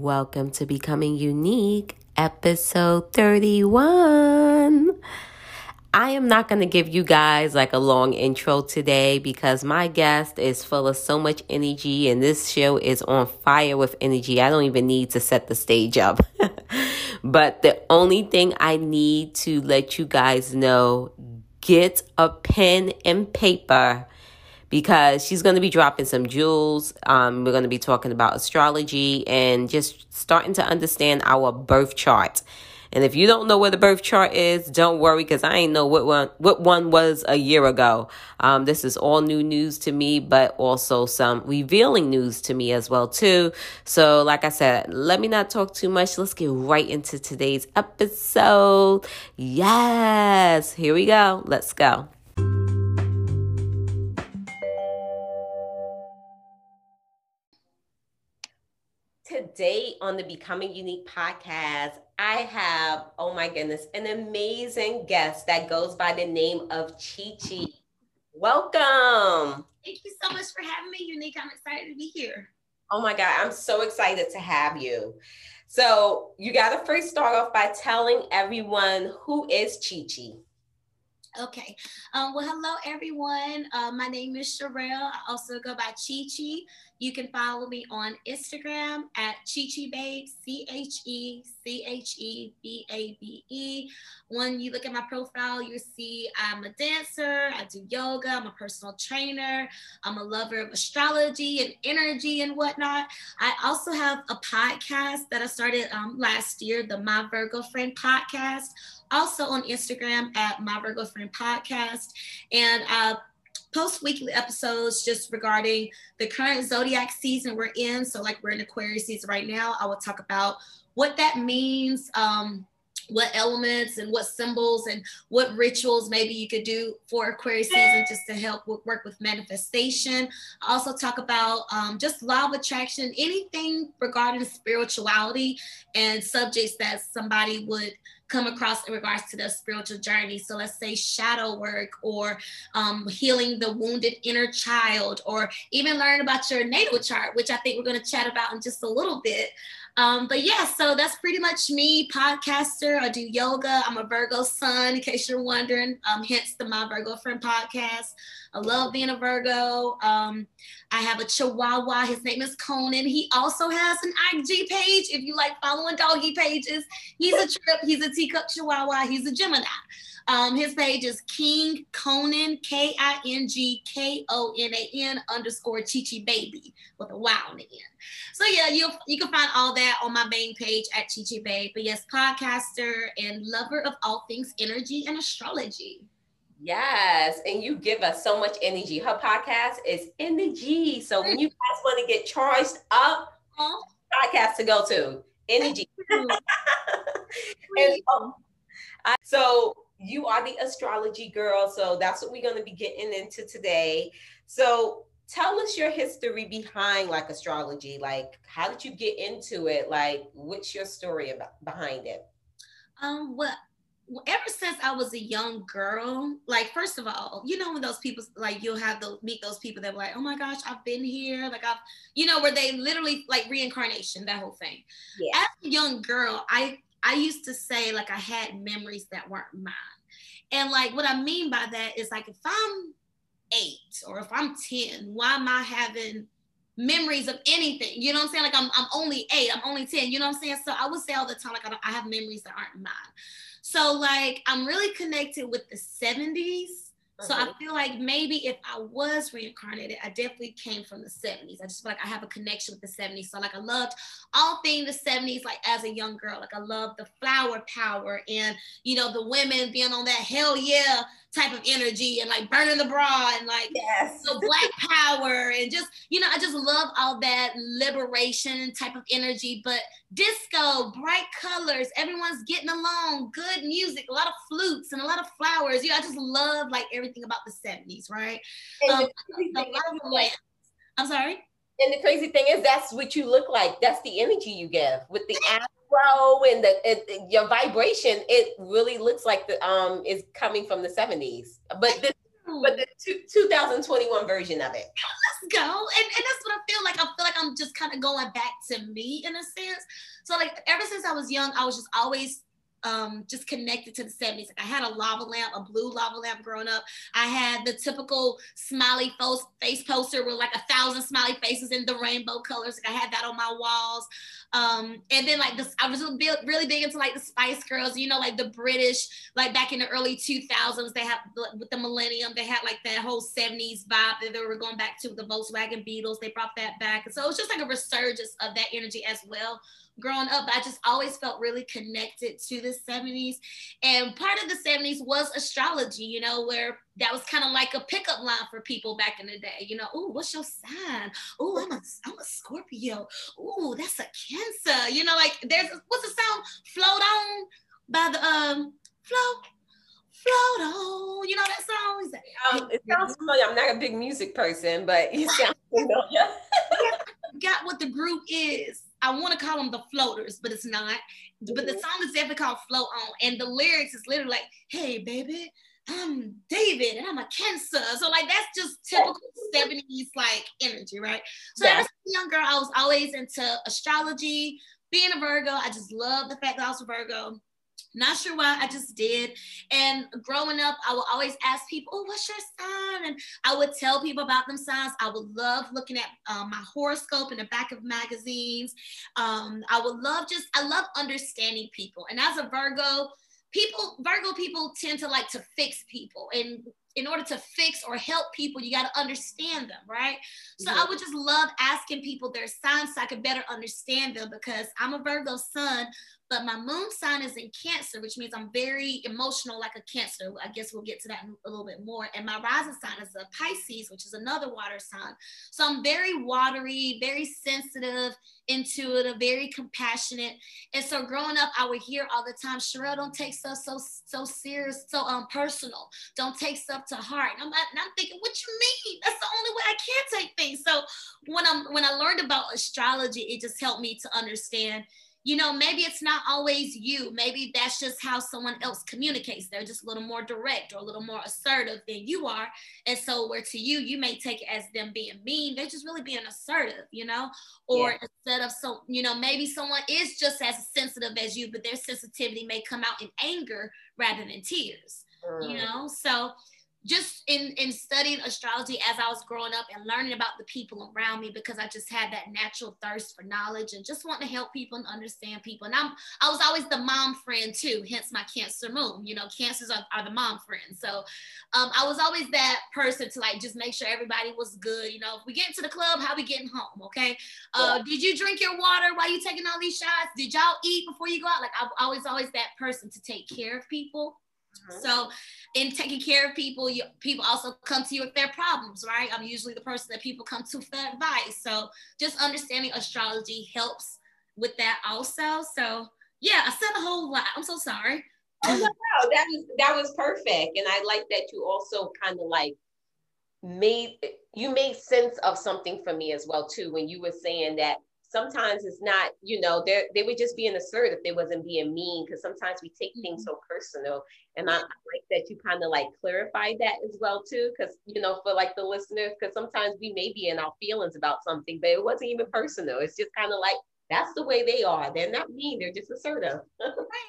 Welcome to Becoming Unique, episode 31. I am not going to give you guys like a long intro today because my guest is full of so much energy and this show is on fire with energy. I don't even need to set the stage up. but the only thing I need to let you guys know get a pen and paper because she's going to be dropping some jewels. Um, we're going to be talking about astrology and just starting to understand our birth chart. And if you don't know where the birth chart is, don't worry because I ain't know what one what one was a year ago. Um, this is all new news to me, but also some revealing news to me as well too. So, like I said, let me not talk too much. Let's get right into today's episode. Yes, here we go. Let's go. Today on the Becoming Unique podcast, I have, oh my goodness, an amazing guest that goes by the name of Chi Chi. Welcome. Thank you so much for having me, Unique. I'm excited to be here. Oh my God, I'm so excited to have you. So, you got to first start off by telling everyone who is Chi Chi. Okay. Um, well, hello, everyone. Uh, my name is Sherelle. I also go by Chi Chi. You can follow me on Instagram at Chi Chi Babe, C H E C H E B A B E. When you look at my profile, you see I'm a dancer, I do yoga, I'm a personal trainer, I'm a lover of astrology and energy and whatnot. I also have a podcast that I started um, last year, the My Virgo Friend podcast also on Instagram at My Virgo Friend Podcast. And uh, post weekly episodes just regarding the current zodiac season we're in. So, like we're in Aquarius season right now, I will talk about what that means, um, what elements and what symbols and what rituals maybe you could do for Aquarius season just to help work with manifestation. I also talk about um, just law of attraction, anything regarding spirituality and subjects that somebody would come across in regards to the spiritual journey. So let's say shadow work or um, healing the wounded inner child, or even learn about your natal chart, which I think we're going to chat about in just a little bit. Um, but yeah, so that's pretty much me, podcaster. I do yoga. I'm a Virgo sun, in case you're wondering. Um, hence the My Virgo Friend podcast. I love being a Virgo. Um, I have a Chihuahua. His name is Konan. He also has an IG page. If you like following doggy pages, he's a trip. He's a teacup Chihuahua. He's a Gemini. Um, his page is King Konan, K I N G K O N A N underscore Chi Chi Baby with a Y on the end. So yeah, you you can find all that on my main page at Chi Chi Babe. But yes, podcaster and lover of all things energy and astrology. Yes, and you give us so much energy. Her podcast is energy. So when you guys want to get charged up, uh-huh. podcast to go to energy. and, um, I, so you are the astrology girl. So that's what we're going to be getting into today. So tell us your history behind like astrology. Like, how did you get into it? Like, what's your story about behind it? Um, well, ever since I was a young girl, like first of all, you know when those people like you'll have to meet those people that were like, oh my gosh, I've been here, like I've, you know, where they literally like reincarnation, that whole thing. Yeah. As a young girl, I I used to say like I had memories that weren't mine, and like what I mean by that is like if I'm eight or if I'm ten, why am I having memories of anything. You know what I'm saying? Like I'm, I'm only eight, I'm only 10, you know what I'm saying? So I would say all the time, like I, I have memories that aren't mine. So like I'm really connected with the 70s so I uh-huh. feel like maybe if I was reincarnated, I definitely came from the 70s. I just feel like I have a connection with the 70s. So like I loved all things the 70s, like as a young girl. Like I loved the flower power and you know the women being on that hell yeah type of energy and like burning the bra and like yes. so black power and just you know I just love all that liberation type of energy. But disco, bright colors, everyone's getting along, good music, a lot of flutes and a lot of flowers. You know, I just love like everything about the 70s, right? Um, I'm sorry. And the crazy thing is that's what you look like. That's the energy you give with the afro and the it, your vibration. It really looks like the um is coming from the 70s. But this but the two, 2021 version of it. Let's go. And, and that's what I feel like. I feel like I'm just kind of going back to me in a sense. So like ever since I was young, I was just always um, just connected to the 70s. Like I had a lava lamp, a blue lava lamp growing up. I had the typical smiley face poster with like a thousand smiley faces in the rainbow colors. Like I had that on my walls. Um, and then like this, I was really big into like the Spice Girls, you know, like the British, like back in the early 2000s, they have with the millennium, they had like that whole 70s vibe that they were going back to the Volkswagen Beetles. They brought that back. So it was just like a resurgence of that energy as well growing up, I just always felt really connected to the 70s. And part of the 70s was astrology, you know, where that was kind of like a pickup line for people back in the day. You know, oh, what's your sign? Oh, I'm a I'm a Scorpio. Oh, that's a Cancer. You know, like there's what's the sound? Float on by the um float float on. You know that song? Um, it sounds familiar. I'm not a big music person, but you sound familiar. Got what the group is. I want to call them the floaters, but it's not. But the mm-hmm. song is definitely called Float On. And the lyrics is literally like, hey, baby, I'm David and I'm a cancer. So like that's just typical 70s like energy, right? So yeah. as a young girl, I was always into astrology, being a Virgo. I just love the fact that I was a Virgo. Not sure why, I just did. And growing up, I would always ask people, Oh, what's your sign? And I would tell people about them signs. I would love looking at um, my horoscope in the back of magazines. Um, I would love just, I love understanding people. And as a Virgo, people, Virgo people tend to like to fix people. And in order to fix or help people, you got to understand them, right? So I would just love asking people their signs so I could better understand them because I'm a Virgo sun, but my moon sign is in Cancer, which means I'm very emotional like a Cancer. I guess we'll get to that a little bit more. And my rising sign is a Pisces, which is another water sign. So I'm very watery, very sensitive, intuitive, very compassionate. And so growing up, I would hear all the time, Sherelle, don't take stuff so so serious, so um personal. Don't take stuff to heart. And I'm, and I'm thinking, what you mean? That's the only way I can take things. So when I'm when I learned about astrology, it just helped me to understand you know, maybe it's not always you. Maybe that's just how someone else communicates. They're just a little more direct or a little more assertive than you are. And so, where to you, you may take it as them being mean. They're just really being assertive, you know? Or yeah. instead of so, you know, maybe someone is just as sensitive as you, but their sensitivity may come out in anger rather than tears, mm. you know? So, just in in studying astrology as I was growing up and learning about the people around me because I just had that natural thirst for knowledge and just want to help people and understand people. And I'm I was always the mom friend too, hence my Cancer moon. You know, cancers are, are the mom friends. So um, I was always that person to like just make sure everybody was good. You know, if we get into the club, how we getting home? Okay. Uh, yeah. Did you drink your water while you taking all these shots? Did y'all eat before you go out? Like I, I always always that person to take care of people. Mm-hmm. So, in taking care of people, you, people also come to you with their problems, right? I'm usually the person that people come to for advice. So, just understanding astrology helps with that also. So, yeah, I said a whole lot. I'm so sorry. Oh no, no, that was that was perfect, and I like that you also kind of like made you made sense of something for me as well too when you were saying that sometimes it's not, you know, they they would just be being assertive. They wasn't being mean because sometimes we take things mm-hmm. so personal. And I, I like that you kind of like clarified that as well too, because you know, for like the listeners, because sometimes we may be in our feelings about something, but it wasn't even personal. It's just kind of like that's the way they are. They're not mean, they're just assertive.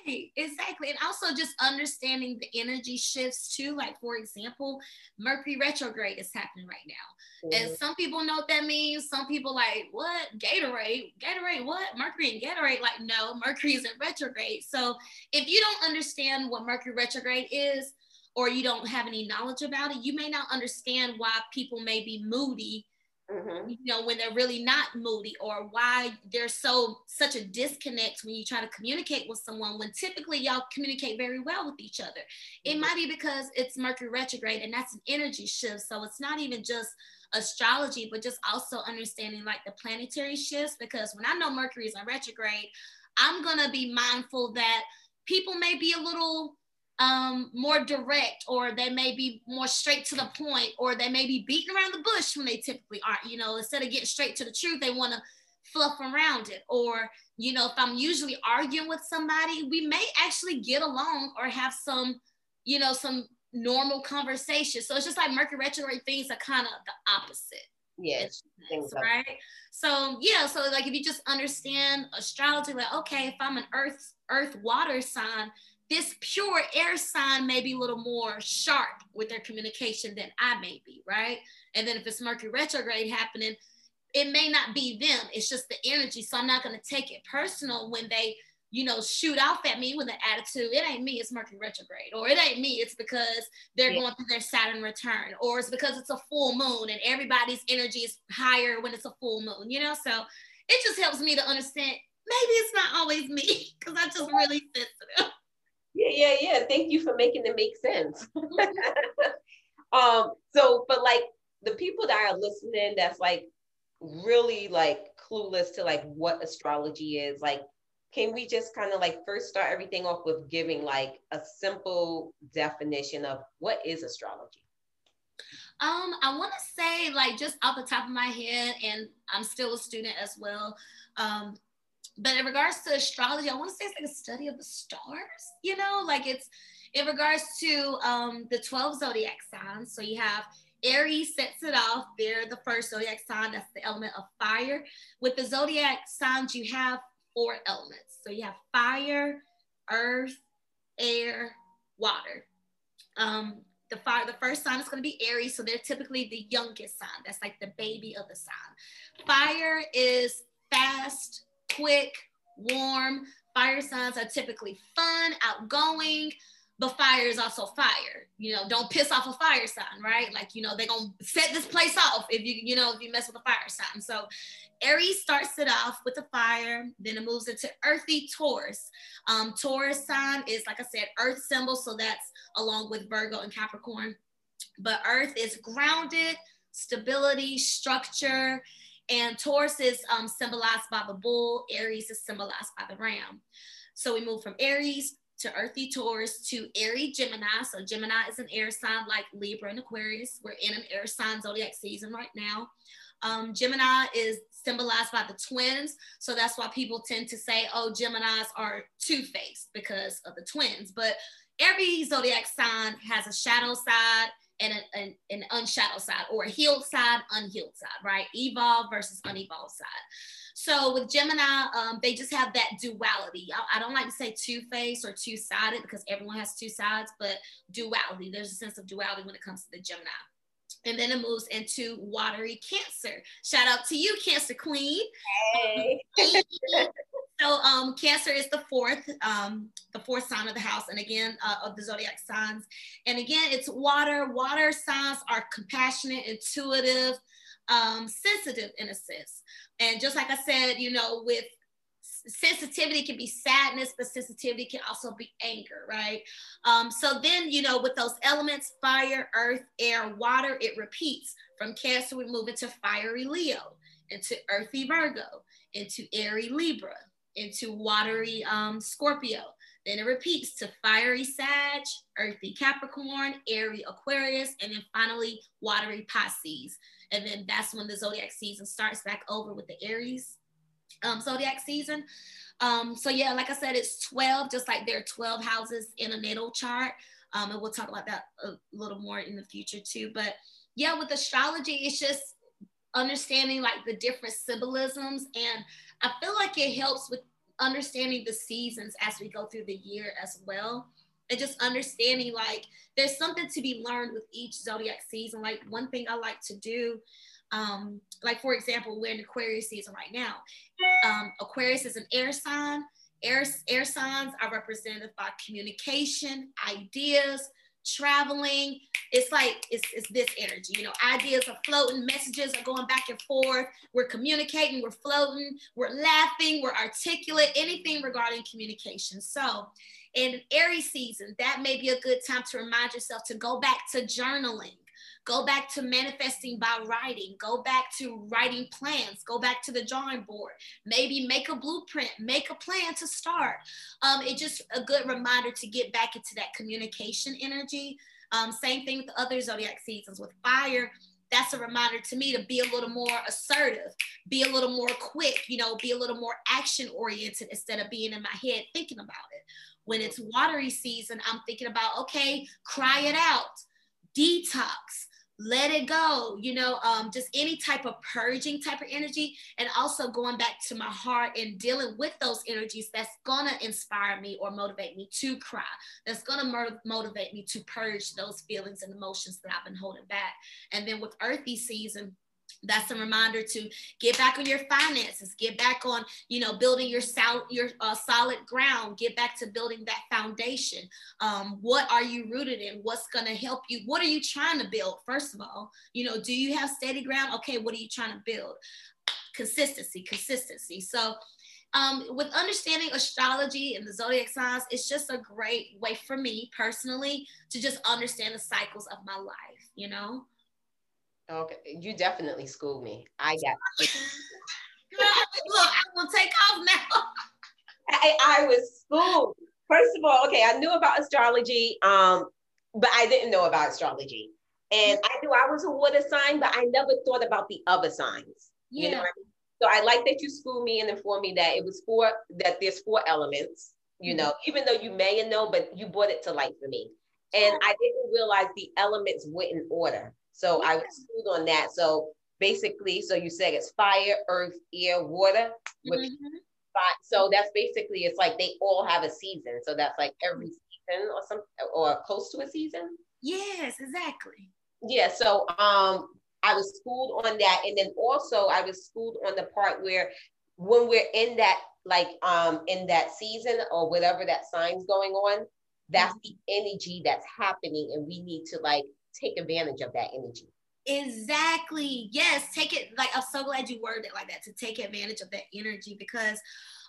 right, exactly. And also just understanding the energy shifts too. Like, for example, Mercury retrograde is happening right now. Mm-hmm. And some people know what that means. Some people like, what? Gatorade? Gatorade, what? Mercury and Gatorade? Like, no, Mercury is in retrograde. So if you don't understand what Mercury retrograde is, or you don't have any knowledge about it, you may not understand why people may be moody Mm-hmm. you know when they're really not moody or why there's so such a disconnect when you try to communicate with someone when typically y'all communicate very well with each other it mm-hmm. might be because it's mercury retrograde and that's an energy shift so it's not even just astrology but just also understanding like the planetary shifts because when i know mercury is in retrograde i'm going to be mindful that people may be a little um, more direct, or they may be more straight to the point, or they may be beating around the bush when they typically aren't. You know, instead of getting straight to the truth, they want to fluff around it. Or, you know, if I'm usually arguing with somebody, we may actually get along or have some, you know, some normal conversation. So it's just like Mercury retrograde things are kind of the opposite. Yes, right. So yeah, so like if you just understand astrology, like okay, if I'm an Earth Earth water sign, this pure air sign may be a little more sharp with their communication than I may be, right? And then if it's Mercury retrograde happening, it may not be them. It's just the energy. So I'm not going to take it personal when they you know, shoot off at me with an attitude. It ain't me, it's Mercury retrograde. Or it ain't me, it's because they're yeah. going through their Saturn return. Or it's because it's a full moon and everybody's energy is higher when it's a full moon, you know? So it just helps me to understand maybe it's not always me because I'm just really sensitive. Yeah, yeah, yeah. Thank you for making it make sense. um, so but like the people that are listening that's like really like clueless to like what astrology is, like can we just kind of like first start everything off with giving like a simple definition of what is astrology? Um, I want to say like just off the top of my head, and I'm still a student as well. Um, but in regards to astrology, I want to say it's like a study of the stars. You know, like it's in regards to um, the 12 zodiac signs. So you have Aries sets it off. They're the first zodiac sign. That's the element of fire. With the zodiac signs, you have four elements. So you have fire, earth, air, water. Um, the fire, the first sign is going to be Aries, so they're typically the youngest sign. That's like the baby of the sign. Fire is fast, quick, warm. Fire signs are typically fun, outgoing, but fire is also fire. You know, don't piss off a fire sign, right? Like, you know, they're gonna set this place off if you, you know, if you mess with a fire sign. So Aries starts it off with the fire, then it moves into earthy Taurus. Um, Taurus sign is, like I said, earth symbol. So that's along with Virgo and Capricorn. But earth is grounded, stability, structure. And Taurus is um, symbolized by the bull, Aries is symbolized by the ram. So we move from Aries to earthy Taurus to airy Gemini. So Gemini is an air sign like Libra and Aquarius. We're in an air sign zodiac season right now. Um, Gemini is symbolized by the twins. So that's why people tend to say, oh, Geminis are two faced because of the twins. But every zodiac sign has a shadow side and an, an, an unshadowed side or a healed side, unhealed side, right? Evolved versus unevolved side. So with Gemini, um, they just have that duality. I, I don't like to say two faced or two sided because everyone has two sides, but duality. There's a sense of duality when it comes to the Gemini and then it moves into watery cancer. Shout out to you, Cancer Queen. Hey. so um, Cancer is the fourth, um, the fourth sign of the house, and again uh, of the zodiac signs. And again, it's water. Water signs are compassionate, intuitive, um, sensitive in a sense. And just like I said, you know, with sensitivity can be sadness, but sensitivity can also be anger, right? Um, so then, you know, with those elements, fire, earth, air, water, it repeats. From Cancer, we move into fiery Leo, into earthy Virgo, into airy Libra, into watery um, Scorpio. Then it repeats to fiery Sag, earthy Capricorn, airy Aquarius, and then finally watery Pisces. And then that's when the zodiac season starts back over with the Aries um, zodiac season. Um, so yeah, like I said, it's 12, just like there are 12 houses in a natal chart. Um, and we'll talk about that a little more in the future too. But yeah, with astrology, it's just understanding like the different symbolisms. And I feel like it helps with understanding the seasons as we go through the year as well. And just understanding like there's something to be learned with each zodiac season. Like one thing I like to do um, like for example, we're in Aquarius season right now. Um, Aquarius is an air sign. Air, air signs are represented by communication, ideas, traveling. It's like it's, it's this energy, you know, ideas are floating, messages are going back and forth. We're communicating, we're floating, we're laughing, we're articulate, anything regarding communication. So in Aries season, that may be a good time to remind yourself to go back to journaling Go back to manifesting by writing. Go back to writing plans. Go back to the drawing board. Maybe make a blueprint, make a plan to start. Um, it's just a good reminder to get back into that communication energy. Um, same thing with the other zodiac seasons with fire. that's a reminder to me to be a little more assertive, be a little more quick, you know, be a little more action oriented instead of being in my head thinking about it. When it's watery season, I'm thinking about, okay, cry it out, detox, let it go you know um, just any type of purging type of energy. And also going back to my heart and dealing with those energies that's gonna inspire me or motivate me to cry that's gonna motivate me to purge those feelings and emotions that i've been holding back. And then with earthy season that's a reminder to get back on your finances get back on you know building your sol- your uh, solid ground get back to building that foundation. Um, what are you rooted in? What's going to help you? What are you trying to build? First of all you know do you have steady ground? Okay what are you trying to build? Consistency consistency. So um, with understanding astrology and the zodiac signs, it's just a great way for me personally to just understand the cycles of my life, you know? Okay, you definitely schooled me. I got. Look, I'm gonna take off now. I, I was schooled. First of all, okay, I knew about astrology, um, but I didn't know about astrology. And I knew I was a water sign, but I never thought about the other signs. Yeah. You know I mean? So I like that you schooled me and informed me that it was four that there's four elements, you mm-hmm. know, even though you may know, but you brought it to light for me. And I didn't realize the elements went in order. So I was schooled on that. So basically, so you said it's fire, earth, air, water. Mm-hmm. So that's basically it's like they all have a season. So that's like every season or some or close to a season. Yes, exactly. Yeah. So um I was schooled on that. And then also I was schooled on the part where when we're in that like um in that season or whatever that sign's going on, that's mm-hmm. the energy that's happening and we need to like take advantage of that energy. Exactly. Yes, take it like I'm so glad you worded it like that to take advantage of that energy because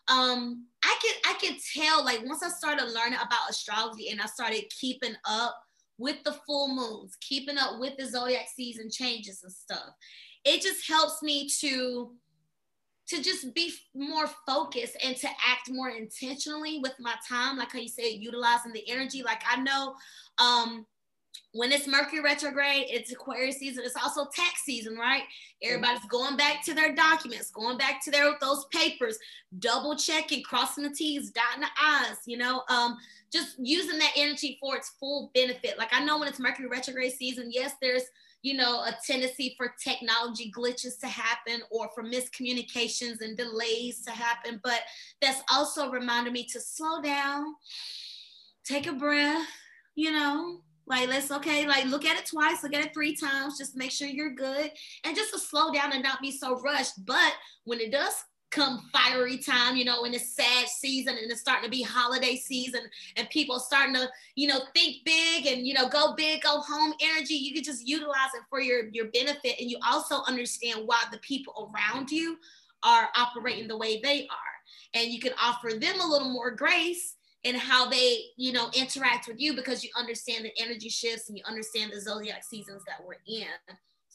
um I could I could tell like once I started learning about astrology and I started keeping up with the full moons, keeping up with the zodiac season changes and stuff. It just helps me to to just be more focused and to act more intentionally with my time like how you said utilizing the energy like i know um when it's Mercury retrograde, it's Aquarius season. It's also tax season, right? Everybody's going back to their documents, going back to their those papers, double checking, crossing the T's, dotting the I's. You know, um, just using that energy for its full benefit. Like I know when it's Mercury retrograde season, yes, there's you know a tendency for technology glitches to happen or for miscommunications and delays to happen, but that's also reminded me to slow down, take a breath. You know, like, let's okay, like look at it twice, look at it three times, just make sure you're good and just to slow down and not be so rushed. But when it does come fiery time, you know, when it's Sag season and it's starting to be holiday season and people starting to, you know, think big and, you know, go big, go home energy, you can just utilize it for your, your benefit. And you also understand why the people around you are operating the way they are. And you can offer them a little more grace and how they, you know, interact with you because you understand the energy shifts and you understand the zodiac seasons that we're in.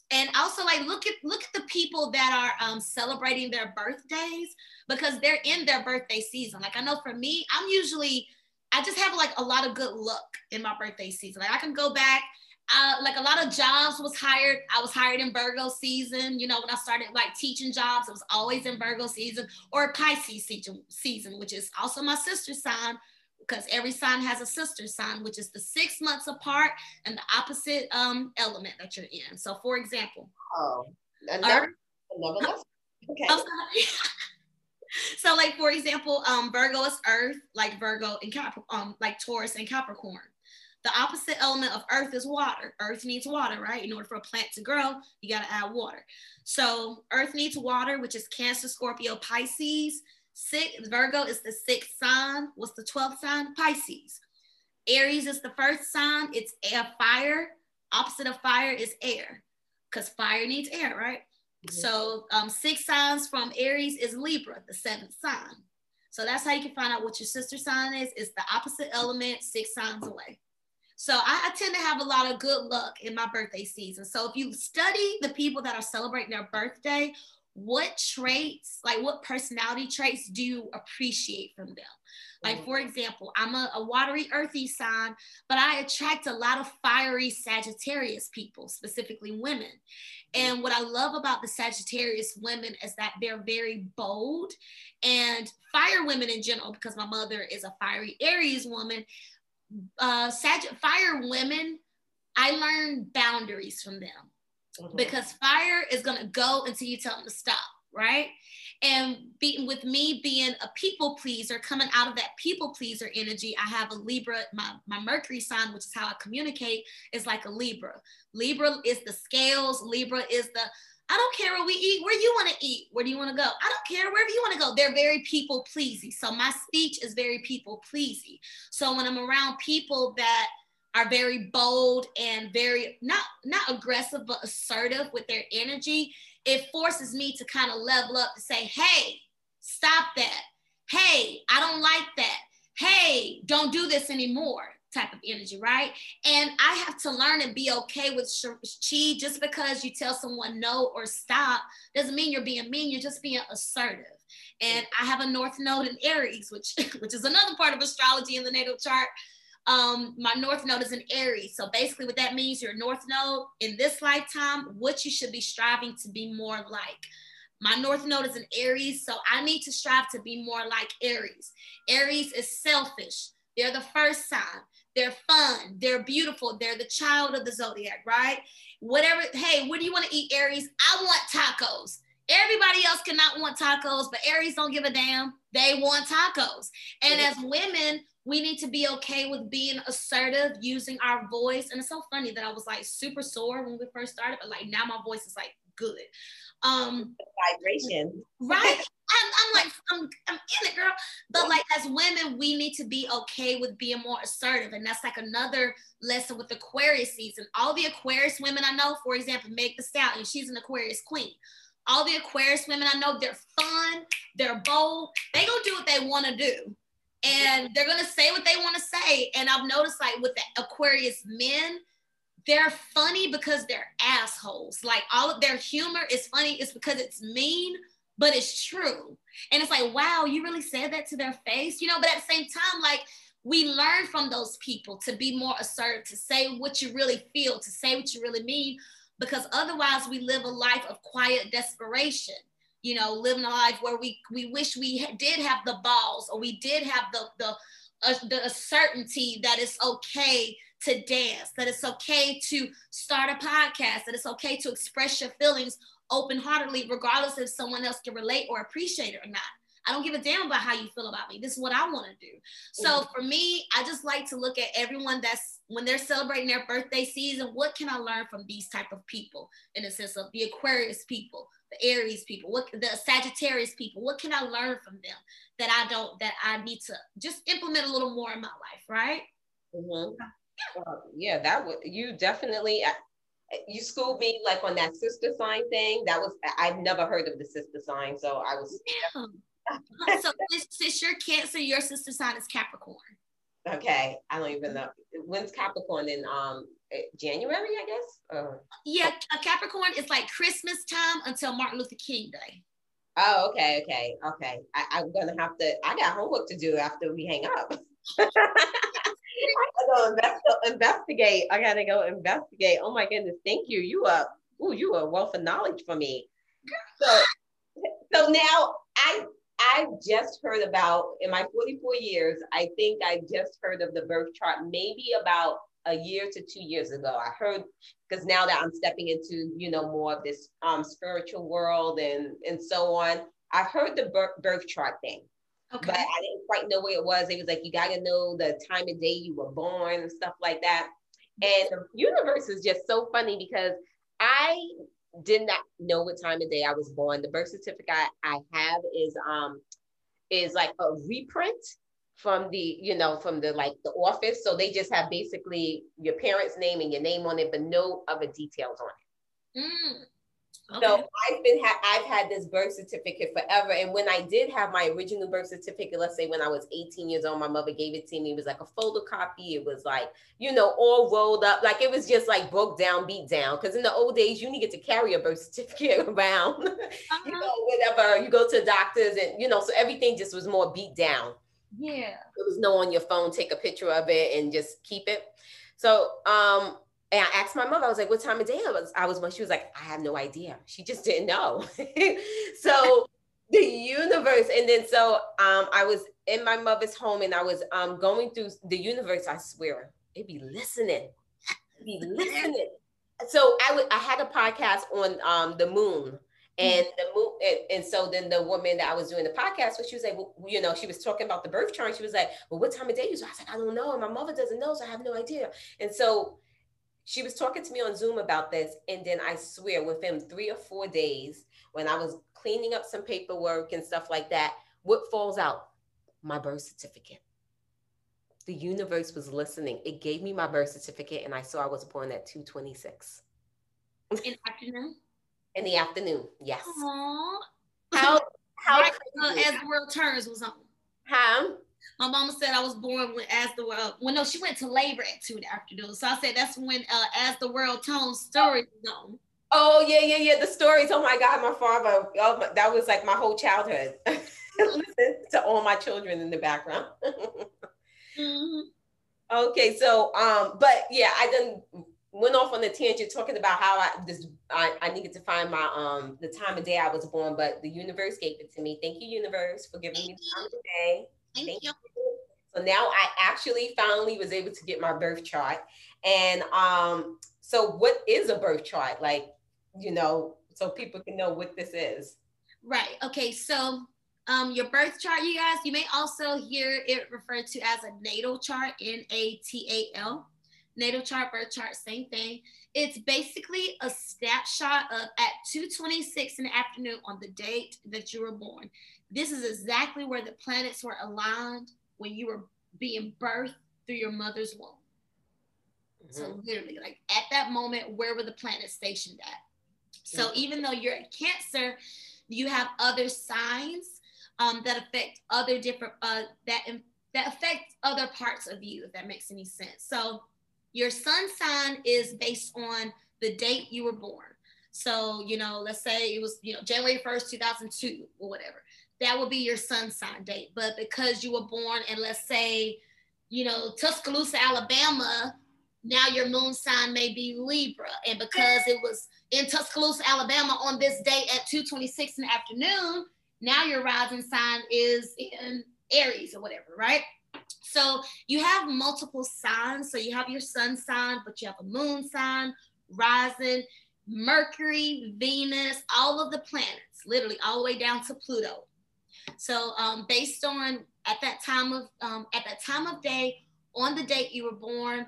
And also, like, look at look at the people that are um, celebrating their birthdays because they're in their birthday season. Like, I know for me, I'm usually I just have like a lot of good luck in my birthday season. Like, I can go back. Uh, like a lot of jobs was hired. I was hired in Virgo season. You know, when I started like teaching jobs, it was always in Virgo season or Pisces season, season, which is also my sister's sign because every sign has a sister sign, which is the six months apart and the opposite um, element that you're in. So, for example, oh, another, another okay. so, like for example, um, Virgo is Earth, like Virgo and Cap, um, like Taurus and Capricorn. The opposite element of Earth is water. Earth needs water, right? In order for a plant to grow, you got to add water. So, Earth needs water, which is Cancer, Scorpio, Pisces. Six, Virgo is the sixth sign. What's the 12th sign? Pisces. Aries is the first sign. It's air, fire. Opposite of fire is air because fire needs air, right? Mm-hmm. So um, six signs from Aries is Libra, the seventh sign. So that's how you can find out what your sister sign is. It's the opposite element, six signs away. So I, I, tend to have a lot of good luck in my birthday season. So if you study the people that are celebrating their birthday what traits, like what personality traits do you appreciate from them? Like, for example, I'm a, a, watery, earthy sign, but I attract a lot of fiery Sagittarius people, specifically women. And what I love about the Sagittarius women is that they're very bold and fire women in general, because my mother is a fiery Aries woman. Uh, Sag- fire women, I learn boundaries from them mm-hmm. because fire is going to go until you tell them to stop, right? And being with me being a people pleaser, coming out of that people pleaser energy, I have a Libra, my, my Mercury sign, which is how I communicate, is like a Libra. Libra is the scales, Libra is the I don't care what we eat, where you want to eat, where do you want to go? I don't care wherever you want to go. They're very people pleasing. So my speech is very people pleasing. So when I'm around people that are very bold and very not not aggressive but assertive with their energy. It forces me to kind of level up to say hey stop that. Hey i don't like that. Hey don't do this anymore type of energy right? And i have to learn and be okay with chi just because you tell someone no or stop doesn't mean you're being mean you're just being assertive. And i have a north node in aries which which is another part of astrology in the natal chart um, my north node is in Aries. So basically, what that means, your north node in this lifetime, what you should be striving to be more like. My north node is in Aries, so I need to strive to be more like Aries. Aries is selfish. They're the first sign. They're fun. They're beautiful. They're the child of the zodiac, right? Whatever. Hey, what do you want to eat, Aries? I want tacos. Everybody else cannot want tacos, but Aries don't give a damn. They want tacos. And as women, we need to be okay with being assertive, using our voice. And it's so funny that I was like super sore when we first started, but like now my voice is like good. Um vibration. Right. I'm, I'm like, I'm, I'm in it, girl. But like as women, we need to be okay with being more assertive. And that's like another lesson with Aquarius season. All the Aquarius women I know, for example, Meg the Stallion, she's an Aquarius queen. All the Aquarius women I know, they're fun, they're bold, they gonna do what they wanna do and they're gonna say what they want to say. And I've noticed like with the Aquarius men, they're funny because they're assholes. Like all of their humor is funny, it's because it's mean, but it's true. And it's like, wow, you really said that to their face, you know, but at the same time, like we learn from those people to be more assertive, to say what you really feel, to say what you really mean, because otherwise we live a life of quiet desperation you know, living a life where we we wish we did have the balls or we did have the the uh, the certainty that it's okay to dance, that it's okay to start a podcast, that it's okay to express your feelings open heartedly, regardless if someone else can relate or appreciate it or not. I don't give a damn about how you feel about me. This is what I want to do. So mm-hmm. for me, I just like to look at everyone that's when they're celebrating their birthday season, what can I learn from these type of people in the sense of the Aquarius people, the Aries people, what the Sagittarius people, what can I learn from them that I don't that I need to just implement a little more in my life, right? Mm-hmm. Yeah. Well, yeah, that would you definitely uh, you schooled me like on that sister sign thing. That was I've never heard of the sister sign, so I was. Yeah. so since you're Cancer, your sister sign is Capricorn. Okay, I don't even know when's Capricorn in um Eh, January, I guess. Or... Yeah, a Capricorn is like Christmas time until Martin Luther King Day. Oh, okay, okay, okay. I, am gonna have to. I got homework to do after we hang up. I gotta go invest, investigate. I gotta go investigate. Oh my goodness, thank you. You are, ooh, you are a wealth of knowledge for me. So, so now I I just heard about in my 44 years, I think I just heard of the birth chart maybe about a year to two years ago. I heard because now that I'm stepping into, you know, more of this um, spiritual world and and so on, I've heard the birth, birth chart thing. Okay. But I didn't quite know what it was. It was like you gotta know the time of day you were born and stuff like that. And the universe is just so funny because I did not know what time of day I was born. The birth certificate I have is um is like a reprint from the you know from the like the office. So they just have basically your parents' name and your name on it, but no other details on it. Mm. Okay. So I've been ha- I've had this birth certificate forever, and when I did have my original birth certificate, let's say when I was 18 years old, my mother gave it to me. It was like a photocopy. It was like you know all rolled up, like it was just like broke down, beat down. Because in the old days, you needed to carry a birth certificate around. Uh-huh. you know, whatever you go to doctors, and you know, so everything just was more beat down. Yeah, there was no on your phone. Take a picture of it and just keep it. So um and I asked my mother, I was like, what time of day I was, I was when she was like, I have no idea. She just didn't know. so the universe, and then so um I was in my mother's home and I was um going through the universe, I swear, it'd be listening. It'd be listening. So I would I had a podcast on um the moon Mm-hmm. and the moon and, and, so then the woman that I was doing the podcast with, she was like, well, you know, she was talking about the birth chart. She was like, well, what time of day is it? I was like, I don't know. And my mother doesn't know, so I have no idea. And so she was talking to me on Zoom about this. And then I swear, within three or four days, when I was cleaning up some paperwork and stuff like that, what falls out? My birth certificate. The universe was listening. It gave me my birth certificate, and I saw I was born at 226. In afternoon? In the afternoon, yes. Aww. How, how uh, as the world turns was on. Huh? My mama said I was born when as the world. Well, no, she went to labor at two in the afternoon. So I said that's when uh, as the world turns story was on. Oh yeah, yeah, yeah. The stories. Oh my God, my father. Oh, my, that was like my whole childhood. Listen to all my children in the background. mm-hmm. Okay, so um, but yeah, I done went off on a tangent talking about how I this I, I needed to find my um the time of day I was born, but the universe gave it to me. Thank you, universe, for giving me the time of day. Thank, Thank you. you. So now I actually finally was able to get my birth chart. And um, so what is a birth chart? Like, you know, so people can know what this is. Right. Okay. So um, your birth chart, you guys, you may also hear it referred to as a natal chart, N A T A L. Natal chart, birth chart, same thing. It's basically a snapshot of at 2:26 in the afternoon on the date that you were born. This is exactly where the planets were aligned when you were being birthed through your mother's womb. Mm-hmm. So literally, like at that moment, where were the planets stationed at? So mm-hmm. even though you're a Cancer, you have other signs um, that affect other different uh, that that affect other parts of you. If that makes any sense. So your sun sign is based on the date you were born. So you know, let's say it was you know January first, two thousand two, or whatever that would be your sun sign date. But because you were born in, let's say, you know, Tuscaloosa, Alabama, now your moon sign may be Libra. And because it was in Tuscaloosa, Alabama on this day at 2.26 in the afternoon, now your rising sign is in Aries or whatever, right? So you have multiple signs. So you have your sun sign, but you have a moon sign, rising, Mercury, Venus, all of the planets, literally all the way down to Pluto. So um, based on at that time of um, at that time of day, on the date you were born,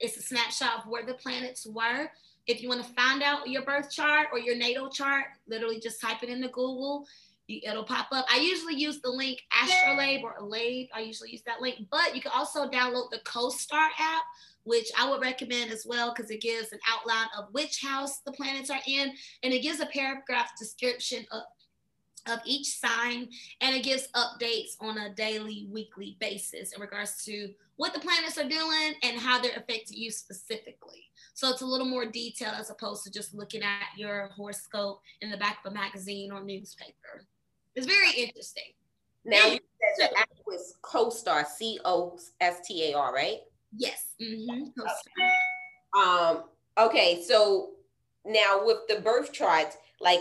it's a snapshot of where the planets were. If you want to find out your birth chart or your natal chart, literally just type it into Google. It'll pop up. I usually use the link Astrolabe or Alabe. I usually use that link, but you can also download the CoStar app, which I would recommend as well because it gives an outline of which house the planets are in, and it gives a paragraph description of of each sign and it gives updates on a daily weekly basis in regards to what the planets are doing and how they're affecting you specifically so it's a little more detailed as opposed to just looking at your horoscope in the back of a magazine or newspaper it's very interesting now you said the app was CoStar, C O S T A R, right? Yes. Mm-hmm. Um. Okay. So now with the birth charts, like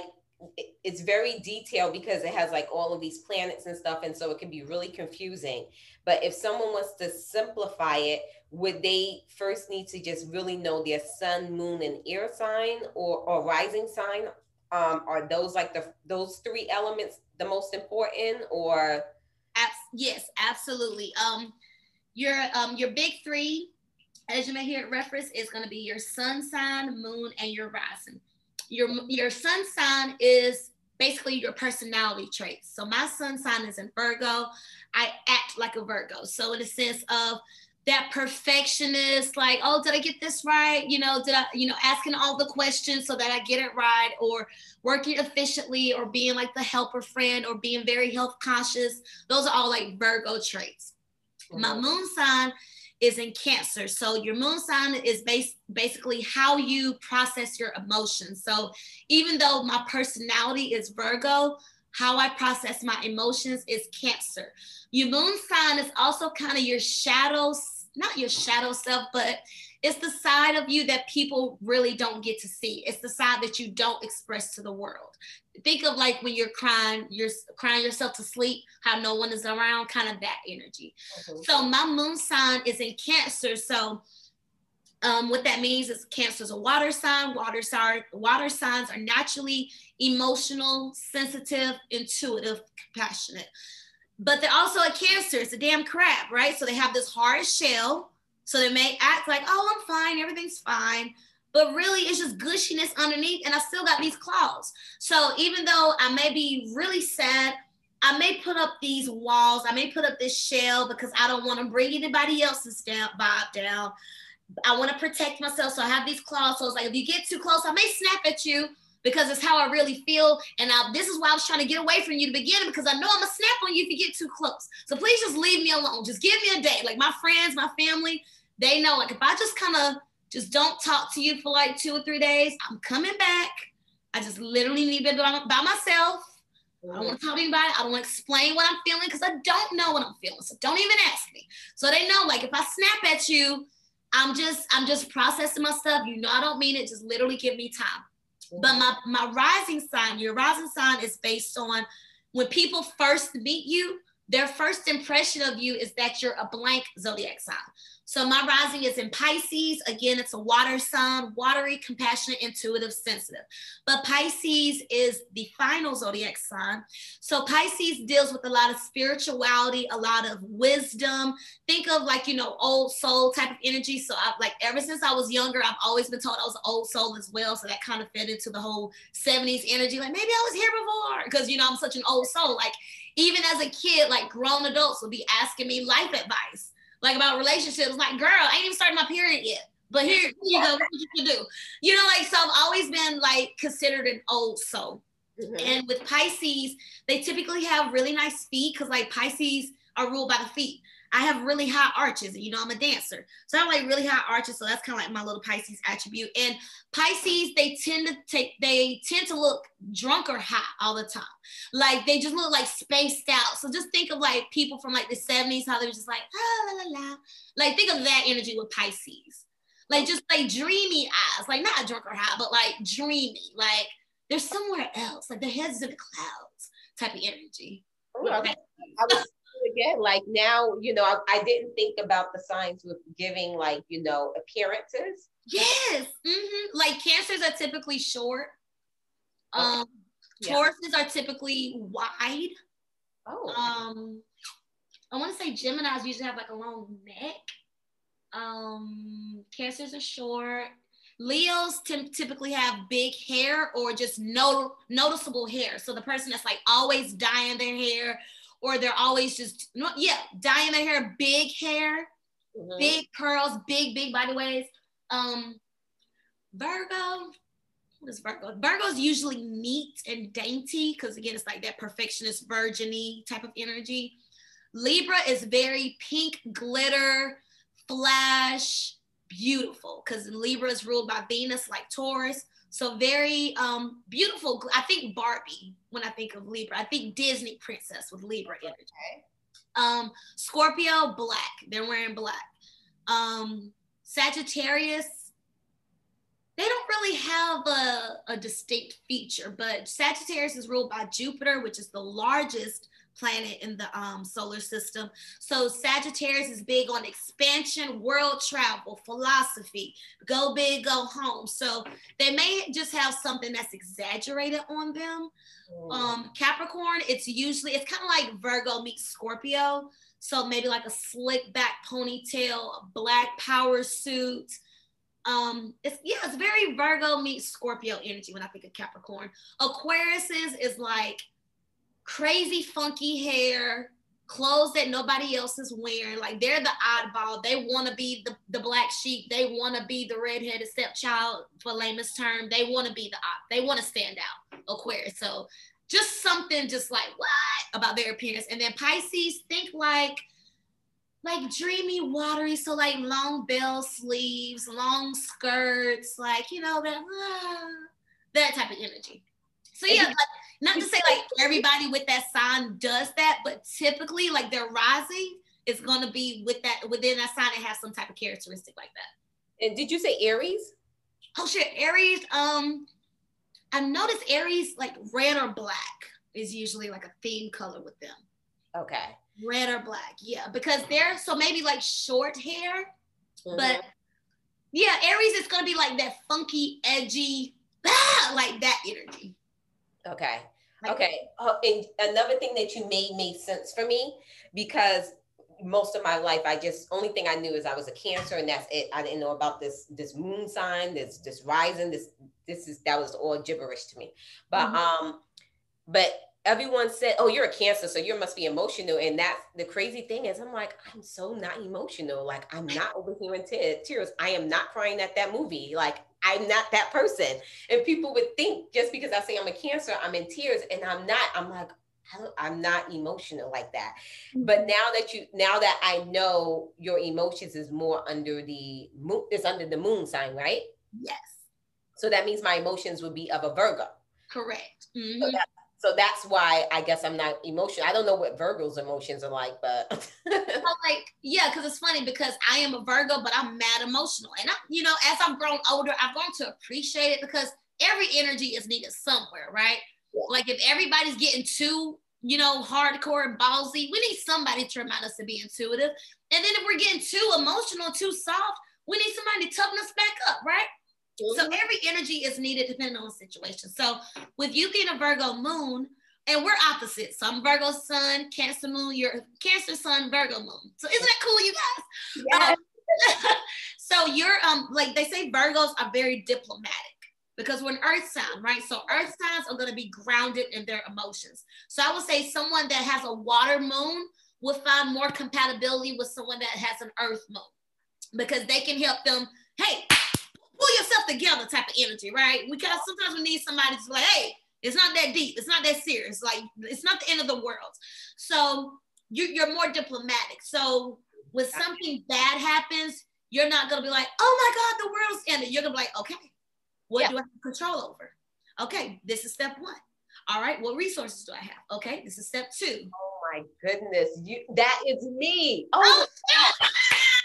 it's very detailed because it has like all of these planets and stuff and so it can be really confusing but if someone wants to simplify it would they first need to just really know their sun moon and air sign or or rising sign um are those like the those three elements the most important or yes absolutely um your um your big three as you may hear it reference is going to be your sun sign moon and your rising your your sun sign is basically your personality traits. So my sun sign is in Virgo. I act like a Virgo. So in the sense of that perfectionist, like, oh, did I get this right? You know, did I, you know, asking all the questions so that I get it right, or working efficiently, or being like the helper friend, or being very health conscious. Those are all like Virgo traits. Mm-hmm. My moon sign is in Cancer. So your moon sign is base, basically how you process your emotions. So even though my personality is Virgo, how I process my emotions is Cancer. Your moon sign is also kind of your shadow, not your shadow self, but it's the side of you that people really don't get to see. It's the side that you don't express to the world. Think of like when you're crying, you're crying yourself to sleep, how no one is around, kind of that energy. Mm-hmm. So my moon sign is in Cancer. So um, what that means is Cancer is a water sign. Water sign, water signs are naturally emotional, sensitive, intuitive, compassionate. But they're also a Cancer. It's a damn crab, right? So they have this hard shell so they may act like, oh, I'm fine, everything's fine. But really, it's just gushiness underneath, and I still got these claws. So even though I may be really sad, I may put up these walls, I may put up this shell because I don't want to bring anybody else's down, vibe down. I want to protect myself. So I have these claws. So it's like, if you get too close, I may snap at you because it's how I really feel. And I, this is why I was trying to get away from you to begin because I know I'm gonna snap on you if you get too close. So please just leave me alone. Just give me a day. Like my friends, my family, they know like if I just kind of just don't talk to you for like two or three days, I'm coming back. I just literally need to be by, by myself. I don't want to talk to anybody. I don't want to explain what I'm feeling because I don't know what I'm feeling. So don't even ask me. So they know, like, if I snap at you, I'm just, I'm just processing my stuff. You know, I don't mean it. Just literally give me time. But my my rising sign, your rising sign is based on when people first meet you, their first impression of you is that you're a blank zodiac sign. So my rising is in Pisces. Again, it's a water sign, watery, compassionate, intuitive, sensitive. But Pisces is the final zodiac sign. So Pisces deals with a lot of spirituality, a lot of wisdom. Think of like, you know, old soul type of energy. So I've like ever since I was younger, I've always been told I was an old soul as well. So that kind of fed into the whole 70s energy. Like maybe I was here before because, you know, I'm such an old soul. Like even as a kid, like grown adults would be asking me life advice like about relationships. Like, girl, I ain't even started my period yet. But here, you go, what you do. You know, like so I've always been like considered an old soul. Mm-hmm. And with Pisces, they typically have really nice feet because like Pisces are ruled by the feet. I have really high arches, and you know I'm a dancer, so I like really high arches. So that's kind of like my little Pisces attribute. And Pisces, they tend to take, they tend to look drunk or high all the time. Like they just look like spaced out. So just think of like people from like the 70s, how they were just like ah, la, la, la. Like think of that energy with Pisces, like just like dreamy eyes, like not drunk or high, but like dreamy, like they're somewhere else, like their heads in the clouds type of energy. Oh, I was again, like now, you know, I, I, didn't think about the signs with giving like, you know, appearances. Yes. Mm-hmm. Like cancers are typically short. Um, yeah. Tauruses are typically wide. Oh. Um, I want to say Gemini's usually have like a long neck. Um, cancers are short. Leos t- typically have big hair or just no noticeable hair. So the person that's like always dyeing their hair or they're always just yeah dyeing their hair, big hair, mm-hmm. big curls, big big body waves. Um, Virgo. What is Virgo? Virgo's usually neat and dainty because again, it's like that perfectionist, virginy type of energy. Libra is very pink, glitter, flash, beautiful because Libra is ruled by Venus, like Taurus. So very um, beautiful. I think Barbie when I think of Libra. I think Disney princess with Libra energy. Um, Scorpio, black. They're wearing black. Um, Sagittarius, they don't really have a, a distinct feature, but Sagittarius is ruled by Jupiter, which is the largest planet in the um, solar system. So Sagittarius is big on expansion, world travel, philosophy, go big, go home. So they may just have something that's exaggerated on them. Mm. Um, Capricorn, it's usually it's kind of like Virgo meets Scorpio. So maybe like a slick back ponytail, black power suit. Um, it's yeah, it's very Virgo meets Scorpio energy when I think of Capricorn. Aquarius is, is like crazy funky hair, clothes that nobody else is wearing. Like they're the oddball. They want to be the, the black sheep. They want to be the redheaded stepchild for lamest term. They want to be the odd. They want to stand out. Aquarius. So just something just like what about their appearance. And then Pisces, think like like dreamy, watery. So like long bell sleeves, long skirts, like you know that uh, that type of energy. So yeah, like, not to say like everybody with that sign does that, but typically like their rising is gonna be with that within that sign and have some type of characteristic like that. And did you say Aries? Oh shit, Aries. Um, I noticed Aries like red or black is usually like a theme color with them. Okay. Red or black, yeah, because they're so maybe like short hair, mm-hmm. but yeah, Aries is gonna be like that funky, edgy, ah, like that energy. Okay. Okay. Uh, and another thing that you made made sense for me because most of my life I just only thing I knew is I was a cancer and that's it. I didn't know about this this moon sign, this this rising, this this is that was all gibberish to me. But mm-hmm. um but everyone said, "Oh, you're a Cancer, so you must be emotional." And that's the crazy thing is, I'm like, I'm so not emotional. Like, I'm not over here in tears. I am not crying at that movie. Like, I'm not that person. And people would think just because I say I'm a Cancer, I'm in tears, and I'm not. I'm like, I'm not emotional like that. But mm-hmm. now that you, now that I know your emotions is more under the moon, is under the moon sign, right? Yes. So that means my emotions would be of a Virgo. Correct. Mm-hmm. So so that's why I guess I'm not emotional. I don't know what Virgo's emotions are like, but like yeah, because it's funny because I am a Virgo, but I'm mad emotional, and I, you know, as I've grown older, I've grown to appreciate it because every energy is needed somewhere, right? Yeah. Like if everybody's getting too, you know, hardcore and ballsy, we need somebody to remind us to be intuitive, and then if we're getting too emotional, too soft, we need somebody to toughen us back up, right? So every energy is needed depending on the situation. So with you being a Virgo moon, and we're opposites. So I'm Virgo sun, Cancer moon, you're Cancer sun, Virgo moon. So isn't that cool, you guys? Yeah. Um, so you're um like they say Virgos are very diplomatic because we're an earth sign, right? So earth signs are going to be grounded in their emotions. So I would say someone that has a water moon will find more compatibility with someone that has an earth moon because they can help them, hey, pull yourself together type of energy, right? Because sometimes we need somebody to be like, hey, it's not that deep. It's not that serious. Like it's not the end of the world. So you, you're more diplomatic. So when something bad happens, you're not gonna be like, oh my God, the world's ended. You're gonna be like, okay, what yeah. do I have control over? Okay, this is step one. All right, what resources do I have? Okay, this is step two. Oh my goodness, you that is me. Oh, oh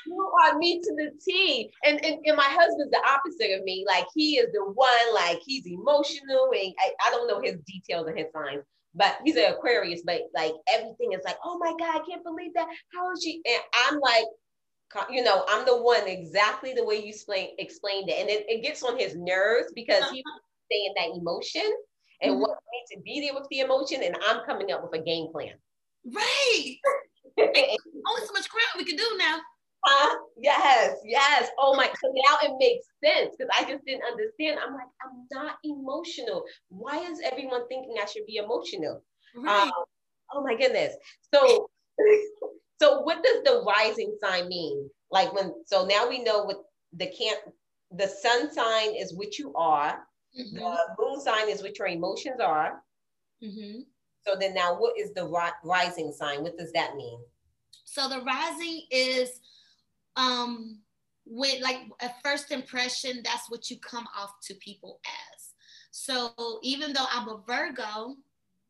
you are me to the T. And, and and my husband's the opposite of me. Like he is the one, like he's emotional, and I, I don't know his details and his signs, but he's an Aquarius. But like everything is like, oh my God, I can't believe that. How is she? And I'm like, you know, I'm the one exactly the way you explain explained it, and it, it gets on his nerves because he's saying that emotion and mm-hmm. what needs to be there with the emotion, and I'm coming up with a game plan. Right. Only so much crap we can do now. Huh? Yes, yes. Oh my, so now it makes sense because I just didn't understand. I'm like, I'm not emotional. Why is everyone thinking I should be emotional? Right. Um, oh my goodness. So, so what does the rising sign mean? Like when, so now we know what the can't, the sun sign is what you are. Mm-hmm. The moon sign is what your emotions are. Mm-hmm. So then now what is the ri- rising sign? What does that mean? So the rising is um with like a first impression that's what you come off to people as. So even though i'm a virgo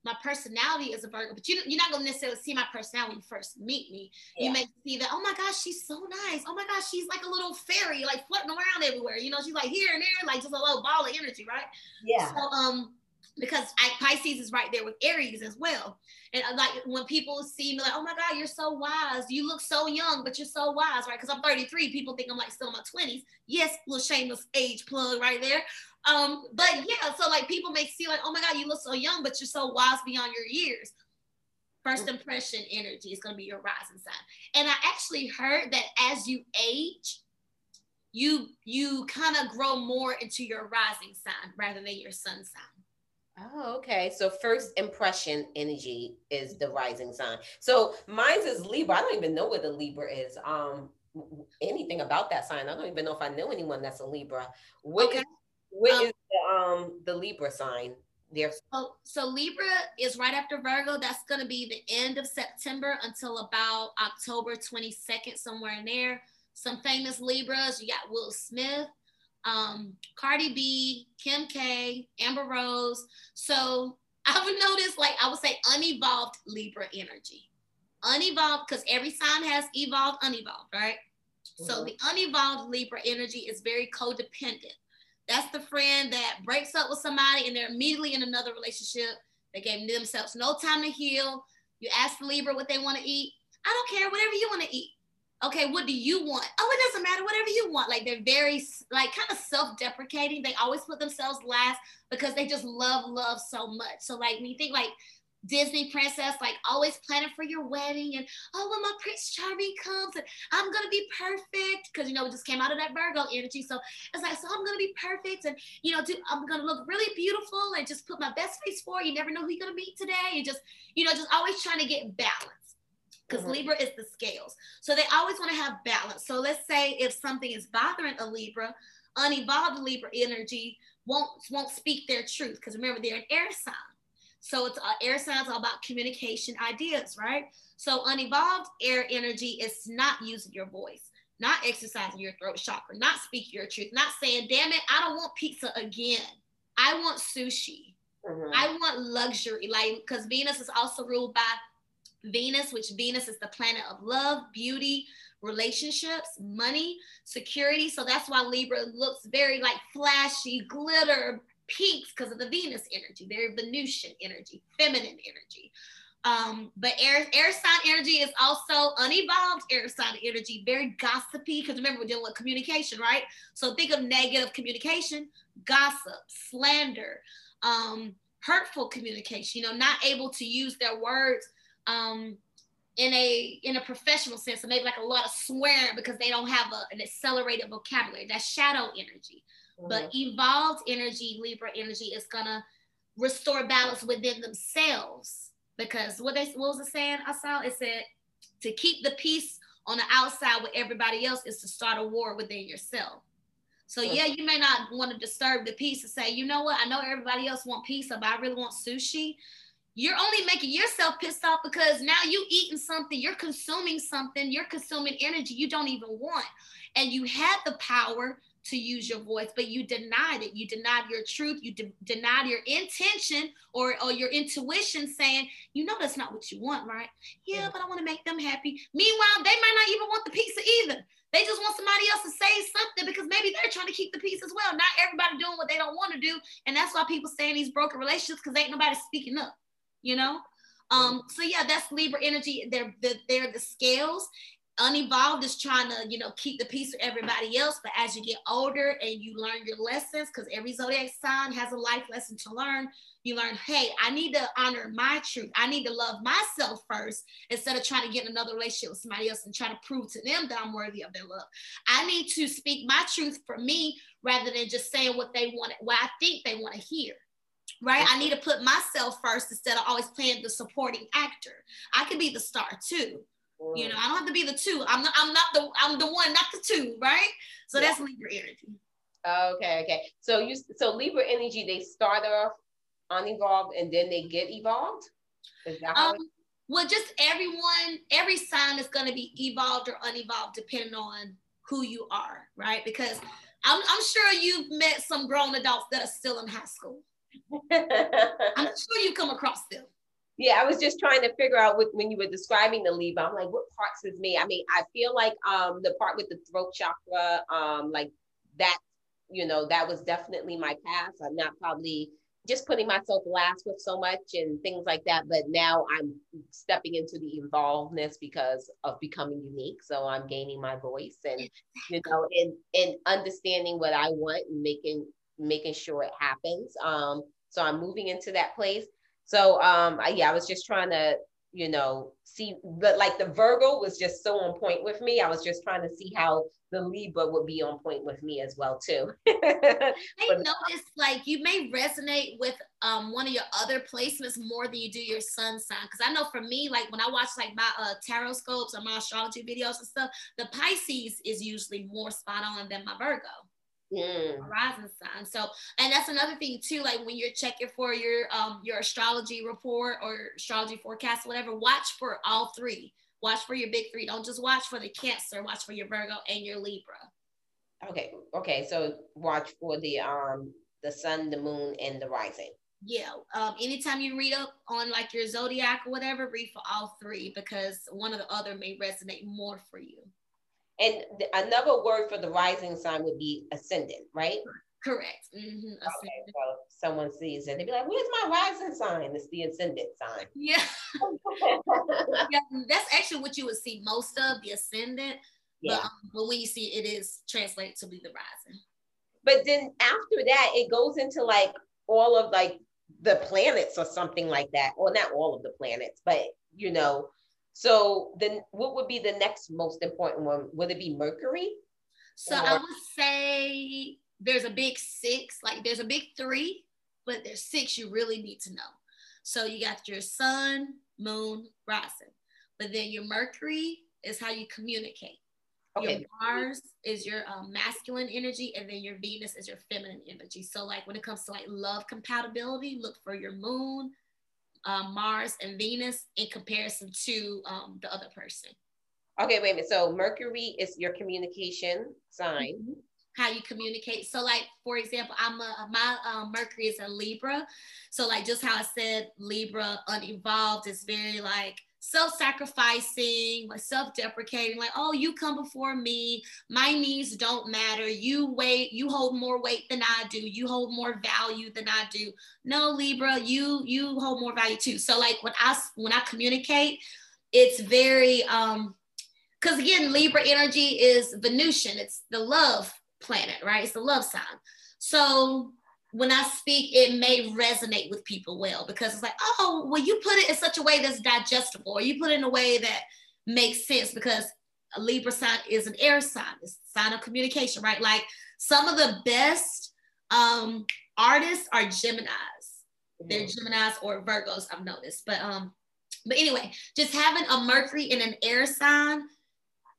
my personality is a virgo but you, you're not going to necessarily see my personality when you first meet me. Yeah. you may see that oh my gosh she's so nice. Oh my gosh she's like a little fairy like floating around everywhere. You know she's like here and there like just a little ball of energy right? Yeah. So um because I, Pisces is right there with Aries as well. And uh, like when people see me, like, oh my God, you're so wise. You look so young, but you're so wise, right? Because I'm 33. People think I'm like still in my 20s. Yes, little shameless age plug right there. Um, but yeah, so like people may see like, oh my God, you look so young, but you're so wise beyond your years. First impression energy is going to be your rising sign. And I actually heard that as you age, you you kind of grow more into your rising sign rather than your sun sign. Oh, okay. So first impression energy is the rising sign. So mine's is Libra. I don't even know what the Libra is. Um, anything about that sign. I don't even know if I know anyone that's a Libra. What okay. is, what um, is the, um the Libra sign? There. So, so Libra is right after Virgo. That's going to be the end of September until about October 22nd, somewhere in there. Some famous Libras. You got Will Smith, um, Cardi B, Kim K, Amber Rose. So I would notice, like, I would say unevolved Libra energy. Unevolved, because every sign has evolved, unevolved, right? Mm-hmm. So the unevolved Libra energy is very codependent. That's the friend that breaks up with somebody and they're immediately in another relationship. They gave themselves no time to heal. You ask the Libra what they want to eat. I don't care, whatever you want to eat okay, what do you want? Oh, it doesn't matter, whatever you want. Like they're very like kind of self-deprecating. They always put themselves last because they just love love so much. So like when you think like Disney princess, like always planning for your wedding and oh when my Prince Charming comes and I'm gonna be perfect because you know it just came out of that Virgo energy. So it's like so I'm gonna be perfect and you know do, I'm gonna look really beautiful and just put my best face forward. You never know who you're gonna meet today and just you know just always trying to get balance because mm-hmm. Libra is the scales. So they always want to have balance. So let's say if something is bothering a Libra, unevolved Libra energy won't won't speak their truth because remember they're an air sign. So it's uh, air signs all about communication ideas, right? So unevolved air energy is not using your voice, not exercising your throat chakra, not speaking your truth, not saying, "Damn it, I don't want pizza again. I want sushi." Mm-hmm. I want luxury, like because Venus is also ruled by Venus, which Venus is the planet of love, beauty, relationships, money, security. So that's why Libra looks very like flashy, glitter, pinks because of the Venus energy, very Venusian energy, feminine energy. Um, but air air sign energy is also unevolved air sign energy, very gossipy. Because remember, we're dealing with communication, right? So think of negative communication, gossip, slander, um, hurtful communication. You know, not able to use their words um, in a in a professional sense, so maybe like a lot of swearing because they don't have a, an accelerated vocabulary. That's shadow energy. Mm-hmm. But evolved energy, Libra energy, is gonna restore balance within themselves. Because what they what was it saying? I saw it said to keep the peace on the outside with everybody else is to start a war within yourself. So yeah, you may not want to disturb the peace and say, you know what, I know everybody else want pizza, but I really want sushi you're only making yourself pissed off because now you eating something, you're consuming something, you're consuming energy you don't even want. And you had the power to use your voice, but you denied it. You denied your truth. You de- denied your intention or, or your intuition saying, you know, that's not what you want, right? Yeah, but I want to make them happy. Meanwhile, they might not even want the pizza either. They just want somebody else to say something because maybe they're trying to keep the peace as well. Not everybody doing what they don't want to do. And that's why people stay in these broken relationships because ain't nobody speaking up you know? Um, so yeah, that's Libra energy. They're, they're the scales. Unevolved is trying to, you know, keep the peace with everybody else. But as you get older and you learn your lessons, because every zodiac sign has a life lesson to learn, you learn, hey, I need to honor my truth. I need to love myself first instead of trying to get another relationship with somebody else and try to prove to them that I'm worthy of their love. I need to speak my truth for me rather than just saying what they want, what I think they want to hear right? I need to put myself first instead of always playing the supporting actor. I could be the star too. You know, I don't have to be the two. I'm not, I'm not the I'm the one, not the two, right? So yeah. that's Libra energy. Okay, okay. So you so Libra energy, they start off unevolved and then they get evolved. Is that how um, well, just everyone, every sign is going to be evolved or unevolved depending on who you are, right? Because I'm, I'm sure you've met some grown adults that are still in high school. I'm sure you come across them. Yeah, I was just trying to figure out what when you were describing the Libra, I'm like, what parts is me? I mean, I feel like um the part with the throat chakra, um, like that, you know, that was definitely my past. I'm not probably just putting myself last with so much and things like that. But now I'm stepping into the involvedness because of becoming unique. So I'm gaining my voice and you know, and and understanding what I want and making making sure it happens. Um, so I'm moving into that place. So um, I, yeah, I was just trying to, you know, see, but like the Virgo was just so on point with me. I was just trying to see how the Libra would be on point with me as well too. I noticed like you may resonate with um, one of your other placements more than you do your sun sign. Because I know for me, like when I watch like my uh, tarot scopes or my astrology videos and stuff, the Pisces is usually more spot on than my Virgo. Mm. Rising sign. So, and that's another thing too. Like when you're checking for your um your astrology report or astrology forecast, whatever, watch for all three. Watch for your big three. Don't just watch for the Cancer. Watch for your Virgo and your Libra. Okay. Okay. So watch for the um the sun, the moon, and the rising. Yeah. Um, anytime you read up on like your zodiac or whatever, read for all three because one or the other may resonate more for you. And th- another word for the rising sign would be ascendant, right? Correct. Mm-hmm. Okay, so someone sees it, they'd be like, "Where's my rising sign?" It's the ascendant sign. Yeah. yeah, that's actually what you would see most of the ascendant. Yeah. But, um, but when you see it, it is translated to be the rising. But then after that, it goes into like all of like the planets or something like that, or not all of the planets, but you know, so then what would be the next most important one? Would it be Mercury? So or? I would say there's a big six, like there's a big three, but there's six you really need to know. So you got your sun, moon, rising. But then your Mercury is how you communicate. Okay. Your Mars is your um, masculine energy, and then your Venus is your feminine energy. So, like when it comes to like love compatibility, look for your moon, um, Mars and Venus in comparison to um, the other person. Okay, wait a minute. So Mercury is your communication sign. Mm-hmm. How you communicate. So, like for example, I'm a my um, Mercury is a Libra. So, like just how I said, Libra unevolved is very like self-sacrificing, self-deprecating, like, oh, you come before me, my needs don't matter. You wait, you hold more weight than I do. You hold more value than I do. No, Libra, you you hold more value too. So like when I when I communicate, it's very um because again, Libra energy is Venusian, it's the love planet, right? It's the love sign. So when I speak, it may resonate with people well because it's like, oh, well, you put it in such a way that's digestible, or you put it in a way that makes sense because a Libra sign is an air sign, it's a sign of communication, right? Like some of the best um, artists are Geminis. They're mm-hmm. Geminis or Virgos, I've noticed. But um, but anyway, just having a Mercury in an air sign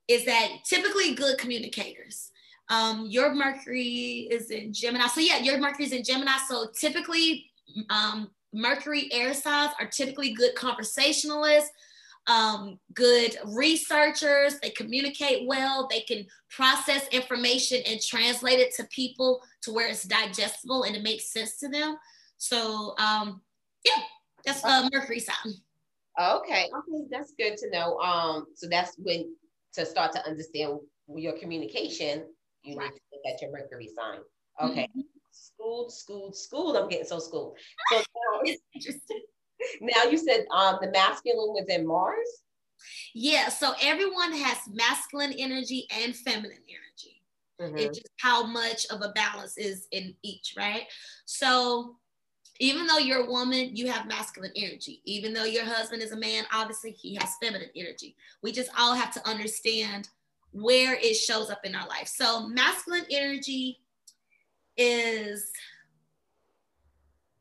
is that typically good communicators. Um, your Mercury is in Gemini. So yeah, your Mercury is in Gemini. So typically, um, Mercury air signs are typically good conversationalists, um, good researchers. They communicate well. They can process information and translate it to people to where it's digestible and it makes sense to them. So um, yeah, that's a Mercury sign. Okay, okay, that's good to know. Um, so that's when to start to understand your communication you right. need to look at your Mercury sign. Okay. Mm-hmm. Schooled, schooled, schooled. I'm getting so schooled. So now. Now you said um, the masculine was in Mars? Yeah. So everyone has masculine energy and feminine energy. Mm-hmm. It's just how much of a balance is in each, right? So even though you're a woman, you have masculine energy. Even though your husband is a man, obviously he has feminine energy. We just all have to understand where it shows up in our life. So masculine energy is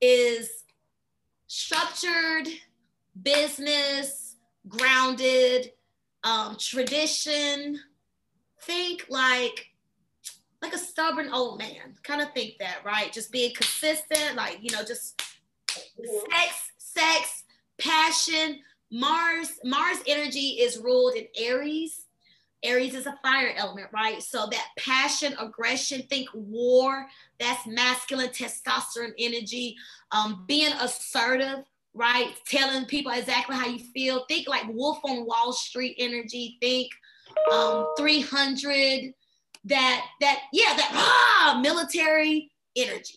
is structured, business, grounded, um, tradition. Think like like a stubborn old man. Kind of think that, right? Just being consistent, like you know, just sex, sex, passion. Mars, Mars energy is ruled in Aries Aries is a fire element, right? So that passion, aggression, think war, that's masculine testosterone energy. Um, being assertive, right? Telling people exactly how you feel. Think like Wolf on Wall Street energy. Think um, 300. That that yeah that ah, military energy.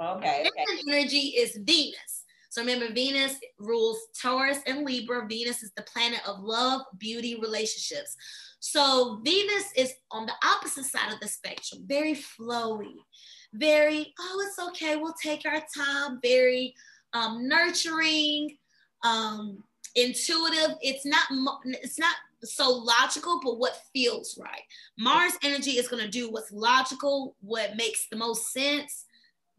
Okay. okay. Energy is Venus. So remember, Venus rules Taurus and Libra. Venus is the planet of love, beauty, relationships. So Venus is on the opposite side of the spectrum, very flowy, very, oh, it's okay, we'll take our time, very um, nurturing, um, intuitive. It's not it's not so logical, but what feels right. Mars energy is going to do what's logical, what makes the most sense.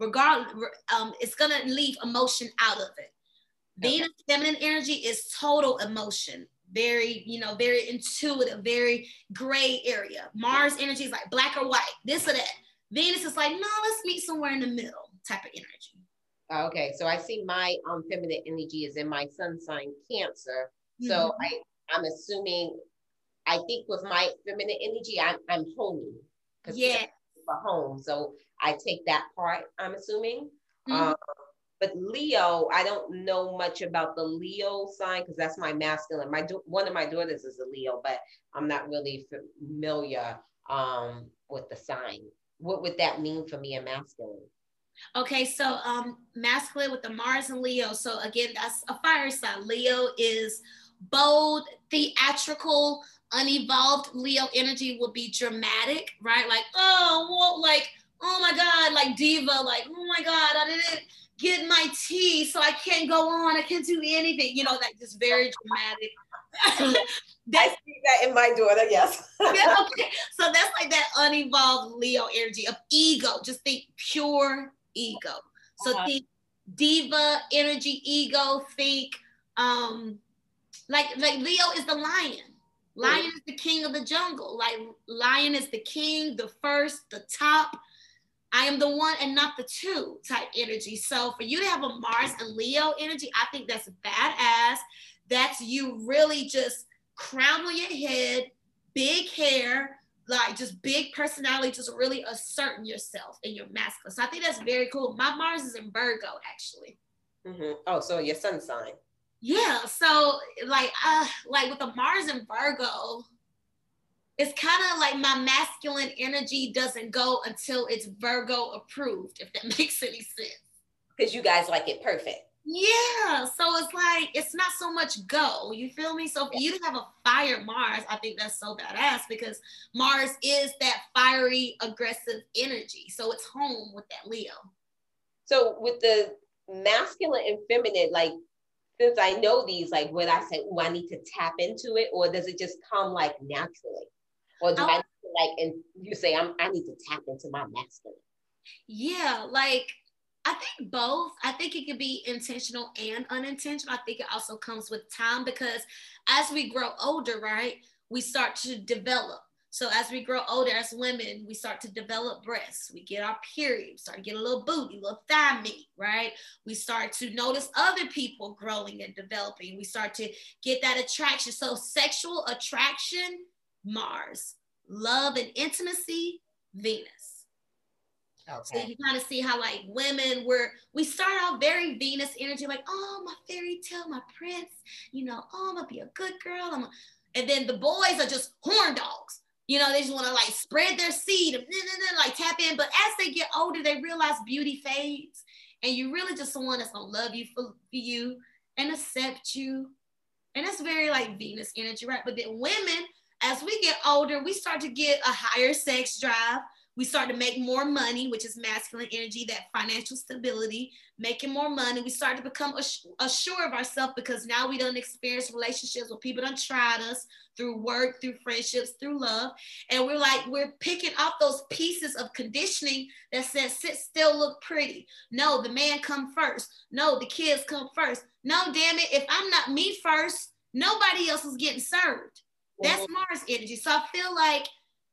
Regardless, um, it's to leave emotion out of it. Okay. Venus feminine energy is total emotion, very, you know, very intuitive, very gray area. Mars energy is like black or white, this or that. Venus is like, no, let's meet somewhere in the middle type of energy. Okay, so I see my um, feminine energy is in my sun sign Cancer. Mm-hmm. So I I'm assuming, I think with my feminine energy, I'm I'm homey. Yeah. For home, so I take that part. I'm assuming. Mm-hmm. Um, but Leo, I don't know much about the Leo sign because that's my masculine. My one of my daughters is a Leo, but I'm not really familiar um, with the sign. What would that mean for me, a masculine? Okay, so um, masculine with the Mars and Leo. So again, that's a fire sign. Leo is bold, theatrical, unevolved. Leo energy will be dramatic, right? Like, oh, well, like, oh my God, like diva, like, oh my God, I didn't get my tea, so I can't go on. I can't do anything. You know, like just very dramatic. I see that in my daughter, yes. yeah, okay. So that's like that unevolved Leo energy of ego. Just think pure ego. So uh-huh. think diva energy, ego, think um like like Leo is the lion. Lion is the king of the jungle. Like lion is the king, the first, the top. I am the one and not the two type energy. So for you to have a Mars and Leo energy, I think that's badass. That's you really just crown on your head, big hair, like just big personality, just really asserting yourself and your masculine. So I think that's very cool. My Mars is in Virgo, actually. Mm-hmm. Oh, so your sun sign. Yeah. So like, uh, like with the Mars and Virgo, it's kind of like my masculine energy doesn't go until it's Virgo approved, if that makes any sense. Because you guys like it perfect. Yeah. So it's like it's not so much go. You feel me? So for you have a fire Mars, I think that's so badass because Mars is that fiery, aggressive energy. So it's home with that Leo. So with the masculine and feminine, like since I know these, like would I say, oh, I need to tap into it, or does it just come like naturally? Or do I, I like and you say I'm I need to tap into my masculine? Yeah, like I think both. I think it could be intentional and unintentional. I think it also comes with time because as we grow older, right, we start to develop. So as we grow older as women, we start to develop breasts. We get our period, start to get a little booty, a little thigh meat, right? We start to notice other people growing and developing. We start to get that attraction. So sexual attraction, Mars. Love and intimacy, Venus. Okay. So you kind of see how like women were we start off very Venus energy, like, oh my fairy tale, my prince, you know, oh I'm gonna be a good girl. I'm a... and then the boys are just horn dogs. You know, they just want to like spread their seed and like tap in. But as they get older, they realize beauty fades. And you really just someone that's gonna love you for, for you and accept you. And that's very like Venus energy, right? But then women, as we get older, we start to get a higher sex drive we start to make more money, which is masculine energy, that financial stability, making more money. We start to become assured of ourselves because now we don't experience relationships where people don't tried us through work, through friendships, through love. And we're like, we're picking off those pieces of conditioning that says, sit still, look pretty. No, the man come first. No, the kids come first. No, damn it. If I'm not me first, nobody else is getting served. That's Mars energy. So I feel like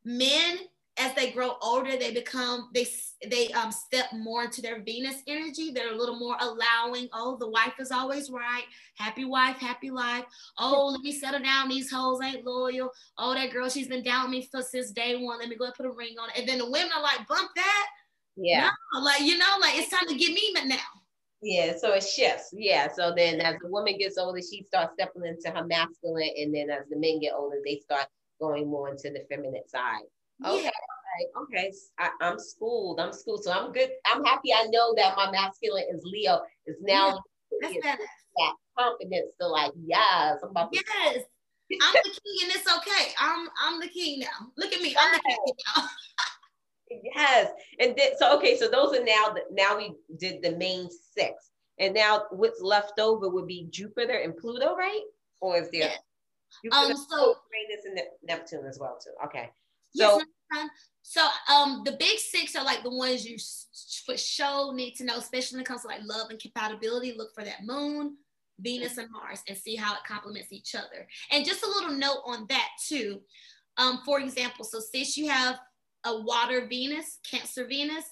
men as they grow older, they become they they um step more into their Venus energy. They're a little more allowing. Oh, the wife is always right. Happy wife, happy life. Oh, let me settle down. These hoes ain't loyal. Oh, that girl, she's been down with me for since day one. Let me go and put a ring on it. And then the women are like, bump that. Yeah. No, like you know, like it's time to get me now. Yeah, so it shifts. Yeah. So then as the woman gets older, she starts stepping into her masculine, and then as the men get older, they start going more into the feminine side. Okay. Yeah. Okay. I, am schooled. I'm schooled. So I'm good. I'm happy. I know that my masculine is Leo. Is now yeah, that. that confidence to like, yes, I'm about to yes. I'm the king and it's okay. I'm I'm the king now. Look at me. I'm the king now. yes. And then, so okay, so those are now the now we did the main six. And now what's left over would be Jupiter and Pluto, right? Or is there yeah. um so Uranus and Neptune as well too? Okay. So yes, so um the big six are like the ones you for sure need to know, especially when it comes to like love and compatibility. Look for that moon, Venus, and Mars and see how it complements each other. And just a little note on that too. Um, for example, so since you have a water Venus, Cancer Venus,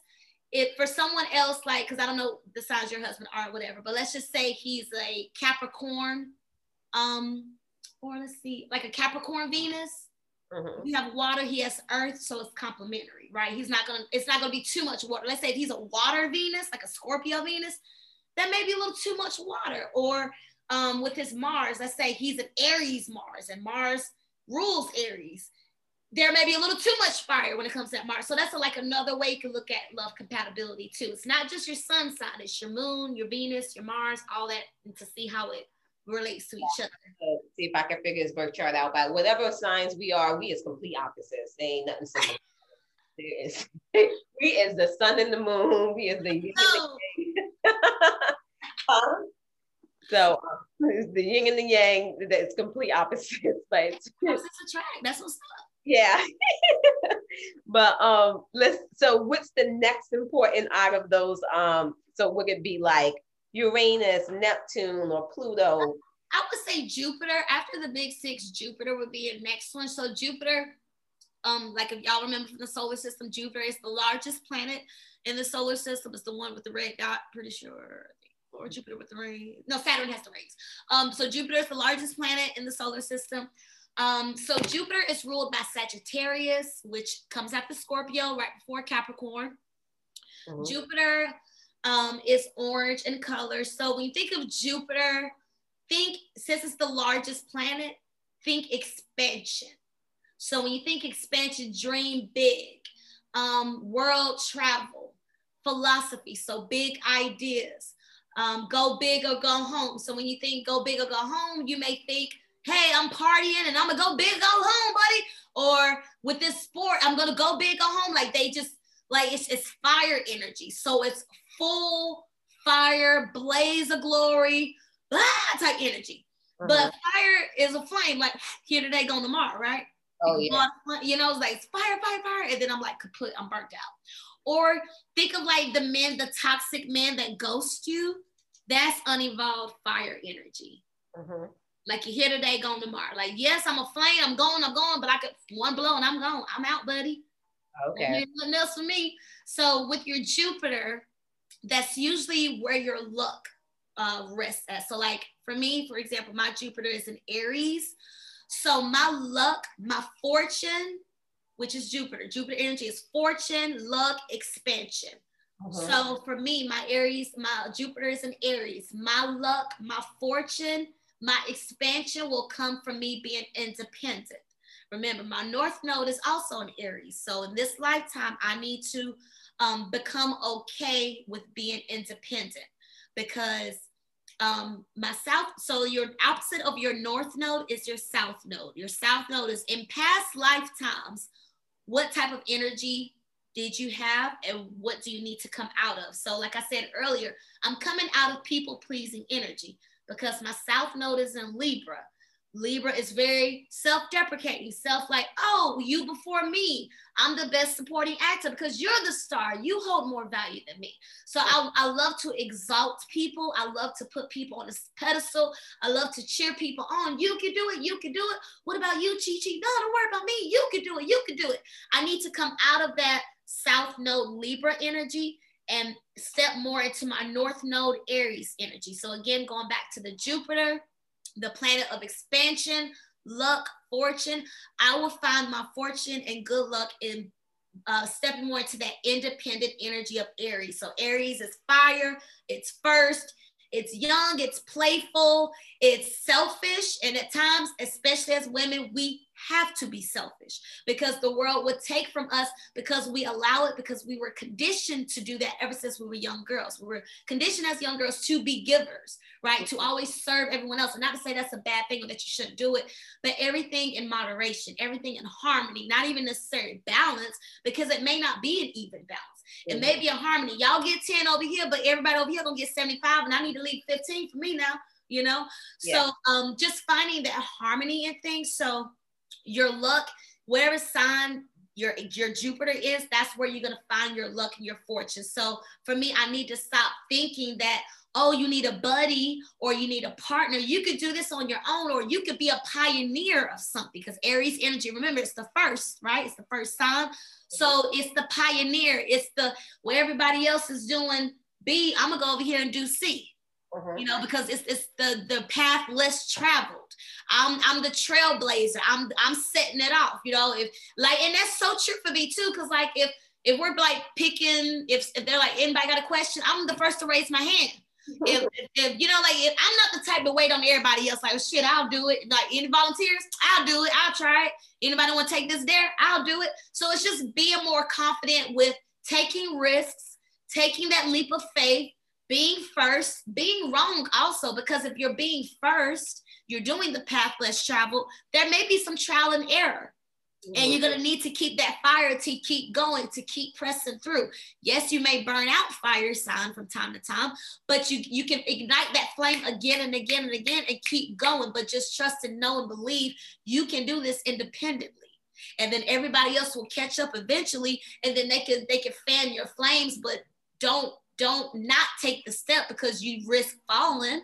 if for someone else, like, because I don't know the size your husband are, whatever, but let's just say he's a Capricorn, um, or let's see, like a Capricorn Venus. Mm-hmm. You have water, he has earth, so it's complementary, right? He's not gonna, it's not gonna be too much water. Let's say if he's a water Venus, like a Scorpio Venus, that may be a little too much water. Or um, with his Mars, let's say he's an Aries Mars, and Mars rules Aries there may be a little too much fire when it comes to that Mars. So that's a, like another way you can look at love compatibility too. It's not just your sun sign, it's your moon, your Venus, your Mars, all that, to see how it relates to each other. see if I can figure his birth chart out. By whatever signs we are, we is complete opposites. They ain't nothing similar. there is we is the sun and the moon. We is the yin and the yang. so uh, the yin and the yang. It's complete opposites. But it's, it's a track. That's what's up. Yeah. but um let's so what's the next important out of those? Um, so would it be like Uranus, Neptune, or Pluto? I would say Jupiter. After the big six, Jupiter would be the next one. So Jupiter, um, like if y'all remember from the solar system, Jupiter is the largest planet in the solar system. It's the one with the red dot, pretty sure. Or Jupiter with the ring. No, Saturn has the rings. Um, so Jupiter is the largest planet in the solar system. Um, so Jupiter is ruled by Sagittarius, which comes after Scorpio, right before Capricorn. Mm-hmm. Jupiter um, is orange in color. So when you think of Jupiter, think since it's the largest planet, think expansion. So when you think expansion, dream big, um, world travel, philosophy. So big ideas. Um, go big or go home. So when you think go big or go home, you may think hey, I'm partying and I'm gonna go big, go home, buddy. Or with this sport, I'm gonna go big, go home. Like they just like it's it's fire energy. So it's full fire, blaze of glory, ah, type energy. Uh-huh. But fire is a flame, like here today, gone tomorrow, right? Oh yeah. You know, it's like fire, fire, fire, and then I'm like kaput, I'm burnt out. Or think of like the men, the toxic men that ghost you. That's unevolved fire energy. Uh-huh. Like you're here today, gone tomorrow. Like, yes, I'm a flame, I'm going, I'm going, but I could one blow and I'm gone. I'm out, buddy. Okay. Nothing else for me. So with your Jupiter, that's usually where your luck uh, rests at. So like for me, for example, my Jupiter is in Aries. So my luck, my fortune, which is Jupiter, Jupiter energy is fortune, luck, expansion. Uh-huh. So for me, my Aries, my Jupiter is in Aries. My luck, my fortune, my expansion will come from me being independent. Remember, my North Node is also in Aries. So in this lifetime, I need to um, become okay with being independent because um, my South, so your opposite of your North Node is your South Node. Your South Node is in past lifetimes, what type of energy did you have and what do you need to come out of? So, like I said earlier, I'm coming out of people pleasing energy because my South Node is in Libra. Libra is very self-deprecating, self like, oh, you before me. I'm the best supporting actor because you're the star. You hold more value than me. So I, I love to exalt people. I love to put people on a pedestal. I love to cheer people on. You can do it. You can do it. What about you, Chi Chi? No, don't worry about me. You can do it. You can do it. I need to come out of that South Node Libra energy and step more into my North Node Aries energy. So, again, going back to the Jupiter, the planet of expansion, luck, fortune, I will find my fortune and good luck in uh, stepping more into that independent energy of Aries. So, Aries is fire, it's first, it's young, it's playful, it's selfish, and at times, especially as women, we have to be selfish because the world would take from us because we allow it because we were conditioned to do that ever since we were young girls. We were conditioned as young girls to be givers, right? To always serve everyone else. And not to say that's a bad thing or that you shouldn't do it, but everything in moderation, everything in harmony, not even necessarily balance because it may not be an even balance. It may be a harmony. Y'all get 10 over here, but everybody over here gonna get 75 and I need to leave 15 for me now you know yeah. so um just finding that harmony in things so your luck wherever sign your your Jupiter is, that's where you're gonna find your luck and your fortune. So for me, I need to stop thinking that oh, you need a buddy or you need a partner. You could do this on your own, or you could be a pioneer of something because Aries energy, remember, it's the first, right? It's the first sign. So it's the pioneer, it's the where everybody else is doing B, I'm gonna go over here and do C. Uh-huh. You know, because it's it's the the path less traveled. I'm I'm the trailblazer. I'm I'm setting it off. You know, if like, and that's so true for me too. Cause like if if we're like picking, if, if they're like anybody got a question, I'm the first to raise my hand. if, if, you know, like if I'm not the type to wait on everybody else, like shit, I'll do it. Like any volunteers, I'll do it. I'll try it. Anybody want to take this there? I'll do it. So it's just being more confident with taking risks, taking that leap of faith, being first, being wrong also, because if you're being first, you're doing the path less traveled, there may be some trial and error. And you're going to need to keep that fire to keep going, to keep pressing through. Yes, you may burn out fire sign from time to time, but you, you can ignite that flame again and again and again and keep going. But just trust and know and believe you can do this independently and then everybody else will catch up eventually and then they can they can fan your flames but don't don't not take the step because you risk falling.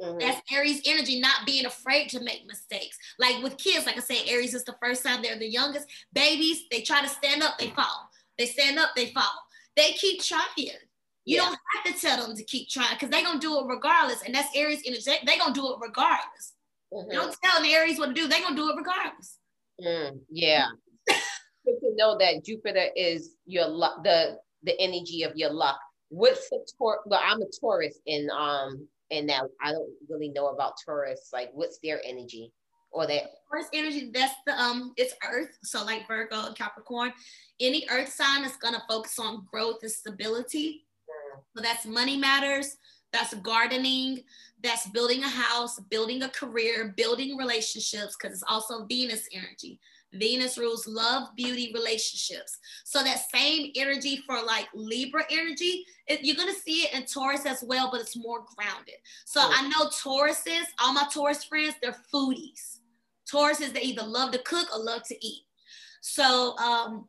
Mm-hmm. That's Aries energy, not being afraid to make mistakes. Like with kids, like I said, Aries is the first time they're the youngest. Babies, they try to stand up, they fall. They stand up, they fall. They keep trying. You yeah. don't have to tell them to keep trying because they're gonna do it regardless. And that's Aries energy. They're gonna do it regardless. Mm-hmm. Don't tell the Aries what to do, they're gonna do it regardless. Mm, yeah. Good to know that Jupiter is your luck, the the energy of your luck what's the tour well i'm a Taurus and um and that i don't really know about Taurus like what's their energy or that Taurus energy that's the um it's earth so like virgo and capricorn any earth sign is going to focus on growth and stability mm. so that's money matters that's gardening that's building a house building a career building relationships because it's also venus energy Venus rules love, beauty, relationships. So that same energy for like Libra energy, it, you're gonna see it in Taurus as well, but it's more grounded. So I know Tauruses, all my Taurus friends, they're foodies. Tauruses, they either love to cook or love to eat. So um,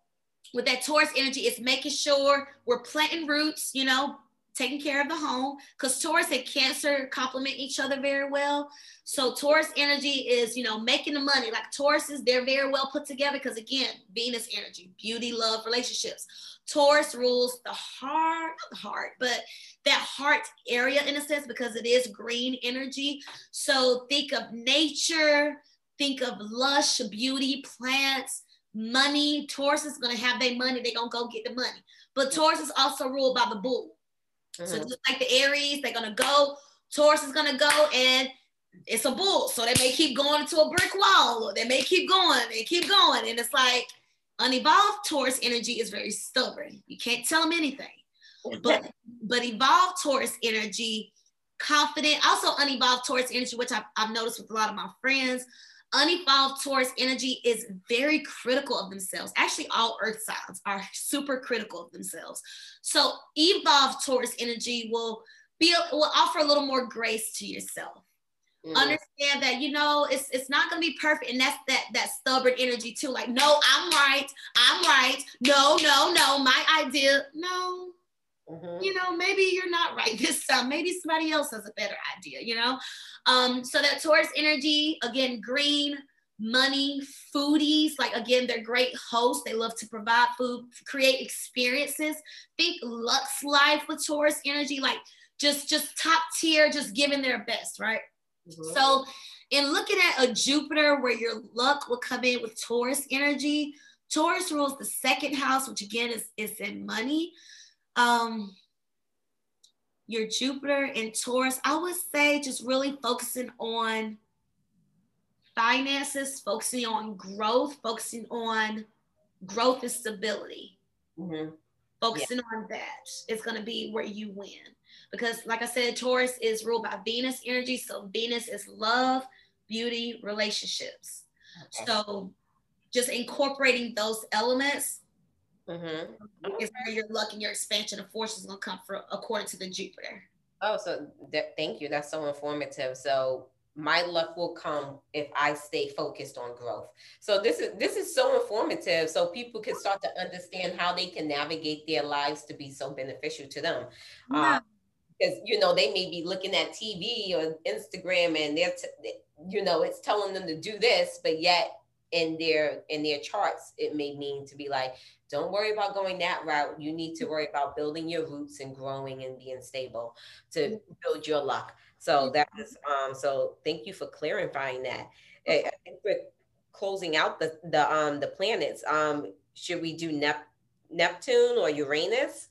with that Taurus energy, it's making sure we're planting roots, you know, taking care of the home because Taurus and Cancer complement each other very well. So Taurus energy is, you know, making the money. Like Tauruses, they're very well put together because again, Venus energy, beauty, love, relationships. Taurus rules the heart, not the heart, but that heart area in a sense because it is green energy. So think of nature, think of lush beauty, plants, money. Taurus is gonna have their money, they're gonna go get the money. But Taurus is also ruled by the bull. Mm-hmm. So just like the Aries, they're gonna go. Taurus is gonna go, and it's a bull. So they may keep going into a brick wall, or they may keep going and keep going. And it's like unevolved Taurus energy is very stubborn. You can't tell them anything. But but evolved Taurus energy, confident. Also unevolved Taurus energy, which I've, I've noticed with a lot of my friends unevolved Taurus energy is very critical of themselves. Actually, all earth signs are super critical of themselves. So evolved Taurus energy will be will offer a little more grace to yourself. Mm. Understand that you know it's it's not gonna be perfect, and that's that that stubborn energy too. Like, no, I'm right, I'm right. No, no, no, my idea. No, Mm-hmm. You know, maybe you're not right this time. Maybe somebody else has a better idea, you know? Um, so that Taurus energy, again, green, money, foodies, like again, they're great hosts. They love to provide food, create experiences. Think Lux life with Taurus energy, like just just top tier, just giving their best, right? Mm-hmm. So in looking at a Jupiter where your luck will come in with Taurus energy, Taurus rules the second house, which again is, is in money um, your Jupiter and Taurus, I would say just really focusing on finances, focusing on growth, focusing on growth and stability. Mm-hmm. Focusing yeah. on that is going to be where you win. Because, like I said, Taurus is ruled by Venus energy. So, Venus is love, beauty, relationships. Okay. So, just incorporating those elements mm-hmm. is where your luck and your expansion of force is going to come from, according to the Jupiter. Oh, so th- thank you. That's so informative. So, my luck will come if I stay focused on growth. So this is this is so informative so people can start to understand how they can navigate their lives to be so beneficial to them. Yeah. Um, because you know they may be looking at TV or Instagram and they're t- you know it's telling them to do this but yet in their in their charts it may mean to be like don't worry about going that route you need to worry about building your roots and growing and being stable to mm-hmm. build your luck so that is um so thank you for clarifying that. I for closing out the the um the planets, um should we do Nep- Neptune or Uranus?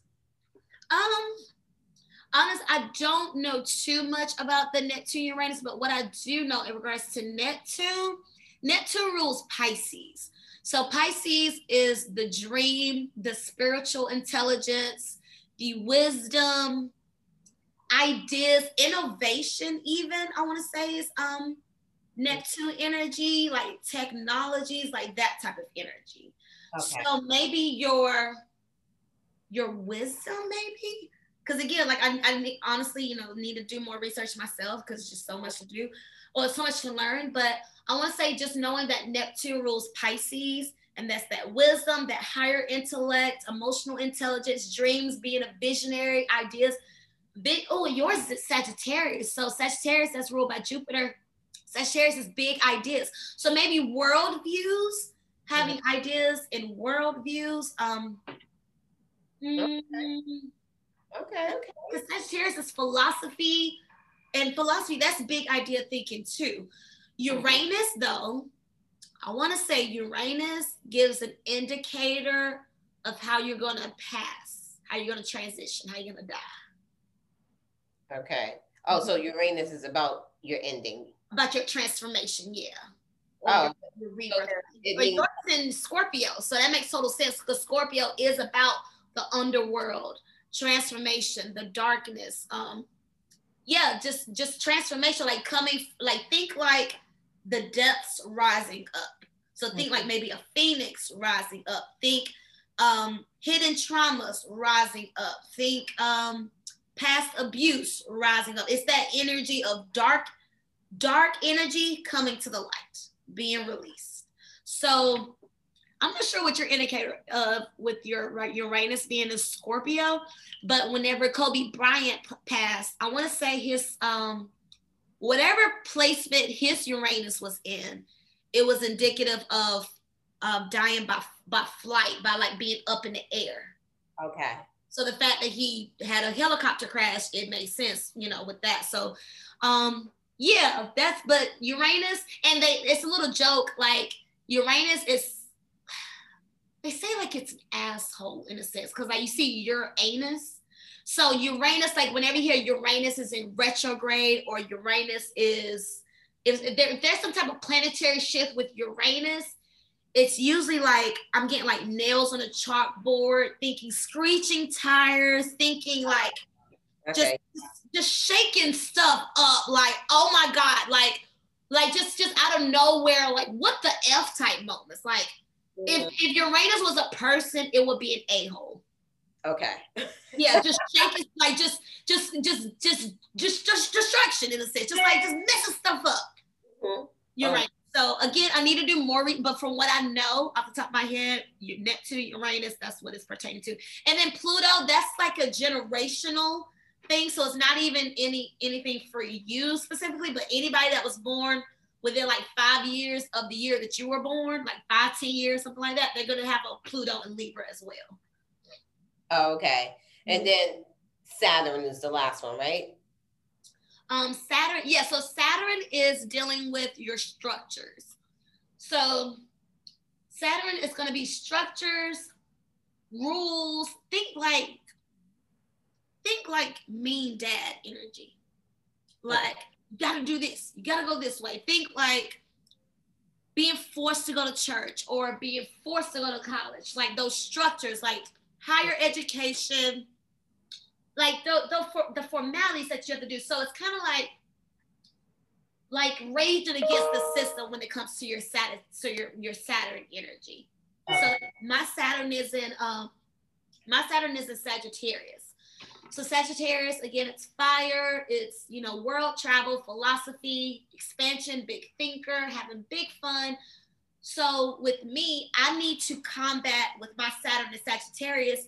Um honest, I don't know too much about the Neptune Uranus, but what I do know in regards to Neptune, Neptune rules Pisces. So Pisces is the dream, the spiritual intelligence, the wisdom, ideas, innovation, even I want to say is um Neptune energy, like technologies, like that type of energy. Okay. So maybe your your wisdom, maybe. Because again, like I, I honestly, you know, need to do more research myself because it's just so much to do, or so much to learn. But I want to say just knowing that Neptune rules Pisces, and that's that wisdom, that higher intellect, emotional intelligence, dreams, being a visionary, ideas big oh yours is Sagittarius. So Sagittarius that's ruled by Jupiter. Sagittarius is big ideas. So maybe world views, having mm-hmm. ideas in world views. Um okay. okay, okay. Because Sagittarius is philosophy, and philosophy, that's big idea thinking too. Uranus, though, I want to say Uranus gives an indicator of how you're going to pass, how you're going to transition, how you're going to die. Okay. Oh, so Uranus is about your ending. About your transformation, yeah. oh, your, rebirth. So but yours in Scorpio, so that makes total sense because Scorpio is about the underworld, transformation, the darkness. Um, yeah, just just transformation, like coming, like think like the depths rising up. So think mm-hmm. like maybe a phoenix rising up. Think um hidden traumas rising up. Think um past abuse rising up. It's that energy of dark, dark energy coming to the light, being released. So I'm not sure what your indicator of with your right Uranus being a Scorpio, but whenever Kobe Bryant passed, I want to say his um whatever placement his Uranus was in, it was indicative of um, dying by by flight, by like being up in the air. Okay. So the fact that he had a helicopter crash, it made sense, you know, with that. So, um, yeah, that's but Uranus, and they it's a little joke like Uranus is. They say like it's an asshole in a sense because like you see Uranus. So Uranus, like whenever you hear Uranus is in retrograde or Uranus is if, if, there, if there's some type of planetary shift with Uranus, it's usually like I'm getting like nails on a chalkboard, thinking screeching tires, thinking like okay. just just shaking stuff up, like oh my god, like like just just out of nowhere, like what the f type moments. Like if if Uranus was a person, it would be an a hole. Okay. yeah, just shaking, like just just just just just just destruction in a sense, just like just messing stuff up. Mm-hmm. You're oh. right. So again, I need to do more, re- but from what I know off the top of my head, Neptune, Uranus, that's what it's pertaining to. And then Pluto, that's like a generational thing. So it's not even any anything for you specifically, but anybody that was born within like five years of the year that you were born, like five, ten years, something like that, they're gonna have a Pluto and Libra as well. Oh, okay. And then Saturn is the last one, right? Um, Saturn, yeah, so Saturn is dealing with your structures. So Saturn is going to be structures, rules. Think like, think like mean dad energy. Like, you got to do this. You got to go this way. Think like being forced to go to church or being forced to go to college, like those structures, like higher education, like the the, the formalities that you have to do. So it's kind of like like raging against the system when it comes to your Saturn, so your your Saturn energy. So my Saturn is in um my Saturn is in Sagittarius. So Sagittarius, again, it's fire, it's you know, world travel, philosophy, expansion, big thinker, having big fun. So with me, I need to combat with my Saturn and Sagittarius.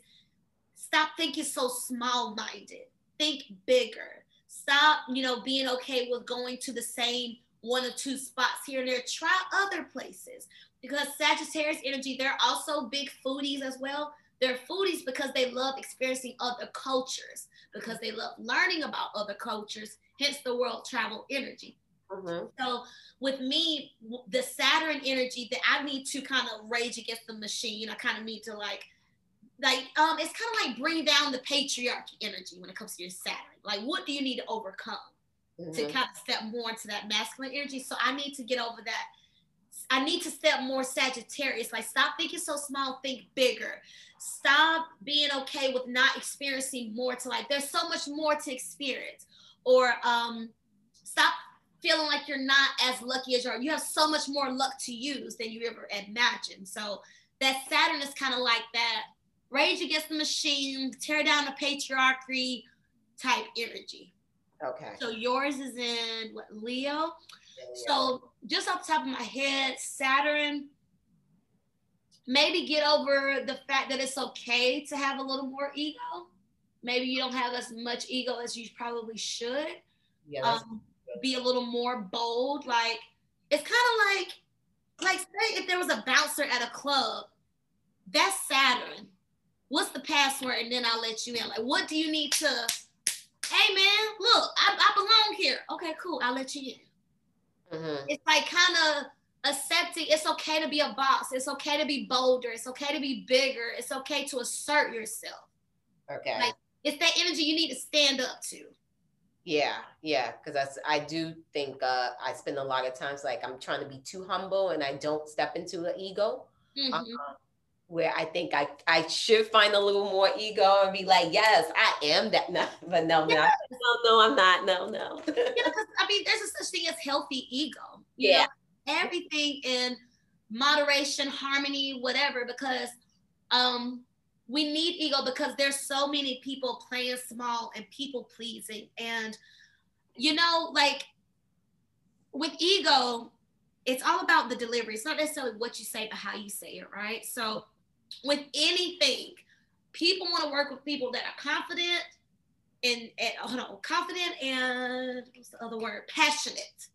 Stop thinking so small-minded. Think bigger. Stop, you know, being okay with going to the same one or two spots here and there. Try other places because Sagittarius energy, they're also big foodies as well. They're foodies because they love experiencing other cultures, because they love learning about other cultures, hence the world travel energy. Mm-hmm. So with me, the Saturn energy that I need to kind of rage against the machine, I kind of need to like, like, um, it's kind of like bring down the patriarchy energy when it comes to your Saturn. Like, what do you need to overcome mm-hmm. to kind of step more into that masculine energy? So I need to get over that I need to step more Sagittarius. Like, stop thinking so small, think bigger. Stop being okay with not experiencing more to like, there's so much more to experience. Or um, stop feeling like you're not as lucky as you are. You have so much more luck to use than you ever imagined. So that Saturn is kind of like that rage against the machine, tear down the patriarchy type energy. Okay. So yours is in what Leo? So just off the top of my head, Saturn, maybe get over the fact that it's okay to have a little more ego. Maybe you don't have as much ego as you probably should. Yeah, um, be a little more bold. Like it's kind of like, like say if there was a bouncer at a club, that's Saturn. What's the password? And then I'll let you in. Like, what do you need to? Hey man, look, I, I belong here. Okay, cool. I'll let you in. Mm-hmm. It's like kind of accepting it's okay to be a boss. It's okay to be bolder. It's okay to be bigger. It's okay to assert yourself. Okay. Like it's that energy you need to stand up to. Yeah, yeah, because I, I do think uh, I spend a lot of times like I'm trying to be too humble and I don't step into the ego. Mm-hmm. Uh, where I think I, I should find a little more ego and be like, yes, I am that. No, but no, no, no, no, I'm not. No, no. yeah, I mean, there's a such thing as healthy ego. yeah. Know? Everything in moderation, harmony, whatever, because um we need ego because there's so many people playing small and people pleasing. And you know, like with ego, it's all about the delivery. It's not necessarily what you say, but how you say it, right? So with anything, people want to work with people that are confident and, and hold on, confident and what's the other word? Passionate.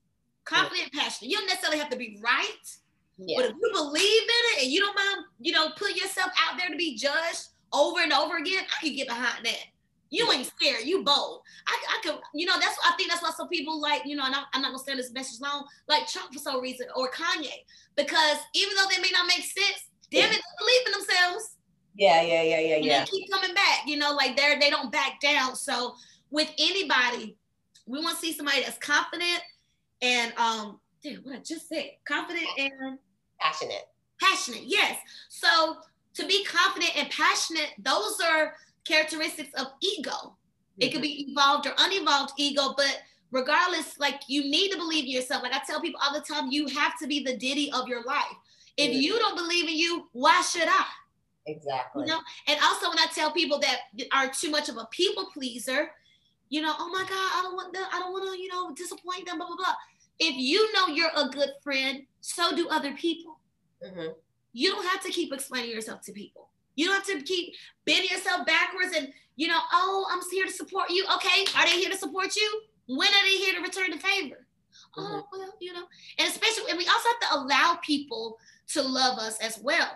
Confident, yeah. passionate. You don't necessarily have to be right. Yeah. But if you believe in it and you don't mind, you know, put yourself out there to be judged over and over again, I can get behind that. You ain't scared. You bold. I, I could, you know, that's I think that's why some people like, you know, and I'm, I'm not gonna stand this message long, like Trump for some reason or Kanye, because even though they may not make sense, damn it, they believe in themselves. Yeah, yeah, yeah, yeah, yeah. they keep coming back. You know, like they're they don't back down. So with anybody, we want to see somebody that's confident and um, damn, what I just said, confident and passionate. Passionate, yes. So to be confident and passionate, those are characteristics of ego. Mm-hmm. It could be evolved or unevolved ego, but regardless, like you need to believe in yourself. Like I tell people all the time, you have to be the ditty of your life. If you don't believe in you, why should I? Exactly. You know, and also when I tell people that are too much of a people pleaser, you know, oh my God, I don't want them, I don't want to, you know, disappoint them, blah, blah, blah. If you know you're a good friend, so do other people. Mm-hmm. You don't have to keep explaining yourself to people. You don't have to keep bending yourself backwards and, you know, oh, I'm here to support you. Okay, are they here to support you? When are they here to return the favor? Oh, mm-hmm. Oh, well, you know, and especially, and we also have to allow people to love us as well.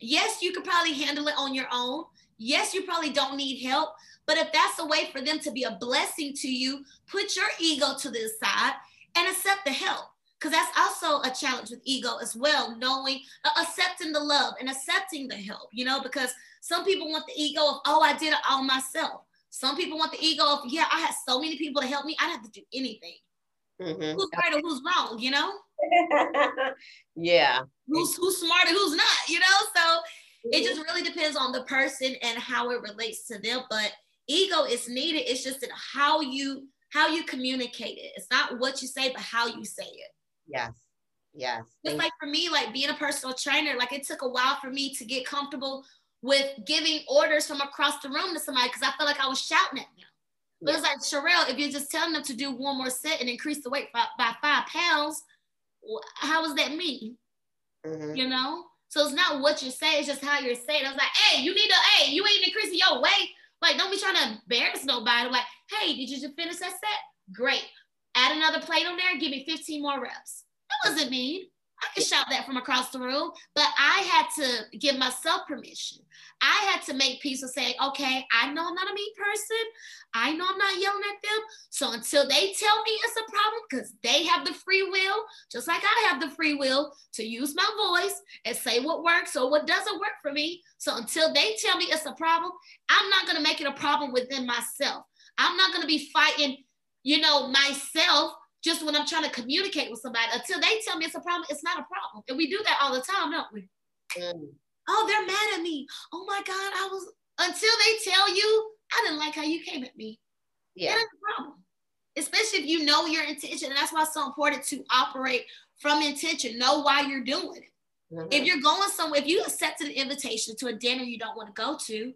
Yes, you could probably handle it on your own. Yes, you probably don't need help. But if that's a way for them to be a blessing to you, put your ego to the side and accept the help. Because that's also a challenge with ego as well, knowing, uh, accepting the love and accepting the help, you know, because some people want the ego of, oh, I did it all myself. Some people want the ego of, yeah, I had so many people to help me, I didn't have to do anything. Mm-hmm. Who's right or who's wrong, you know? yeah. Who's who's smart and who's not, you know? So it just really depends on the person and how it relates to them. But ego is needed. It's just in how you how you communicate it. It's not what you say, but how you say it. Yes. Yes. Just like for me, like being a personal trainer, like it took a while for me to get comfortable with giving orders from across the room to somebody because I felt like I was shouting at them. But it's like Sherelle, if you're just telling them to do one more set and increase the weight by, by five pounds, how does that mean? Mm-hmm. You know? So it's not what you say, it's just how you're saying. I was like, hey, you need to, hey, you ain't increasing your weight. Like, don't be trying to embarrass nobody. Like, hey, did you just finish that set? Great. Add another plate on there, give me 15 more reps. That wasn't mean. I could shout that from across the room, but I had to give myself permission. I had to make peace with saying, okay, I know I'm not a mean person. I know I'm not yelling at them. So until they tell me it's a problem, because they have the free will, just like I have the free will to use my voice and say what works or what doesn't work for me. So until they tell me it's a problem, I'm not going to make it a problem within myself. I'm not going to be fighting, you know, myself just when I'm trying to communicate with somebody. Until they tell me it's a problem, it's not a problem. And we do that all the time, don't we? Mm. Oh, they're mad at me. Oh my God, I was until they tell you, I didn't like how you came at me. Yeah. That's a problem. Especially if you know your intention. And that's why it's so important to operate from intention. Know why you're doing it. Mm-hmm. If you're going somewhere, if you accepted an invitation to a dinner you don't want to go to,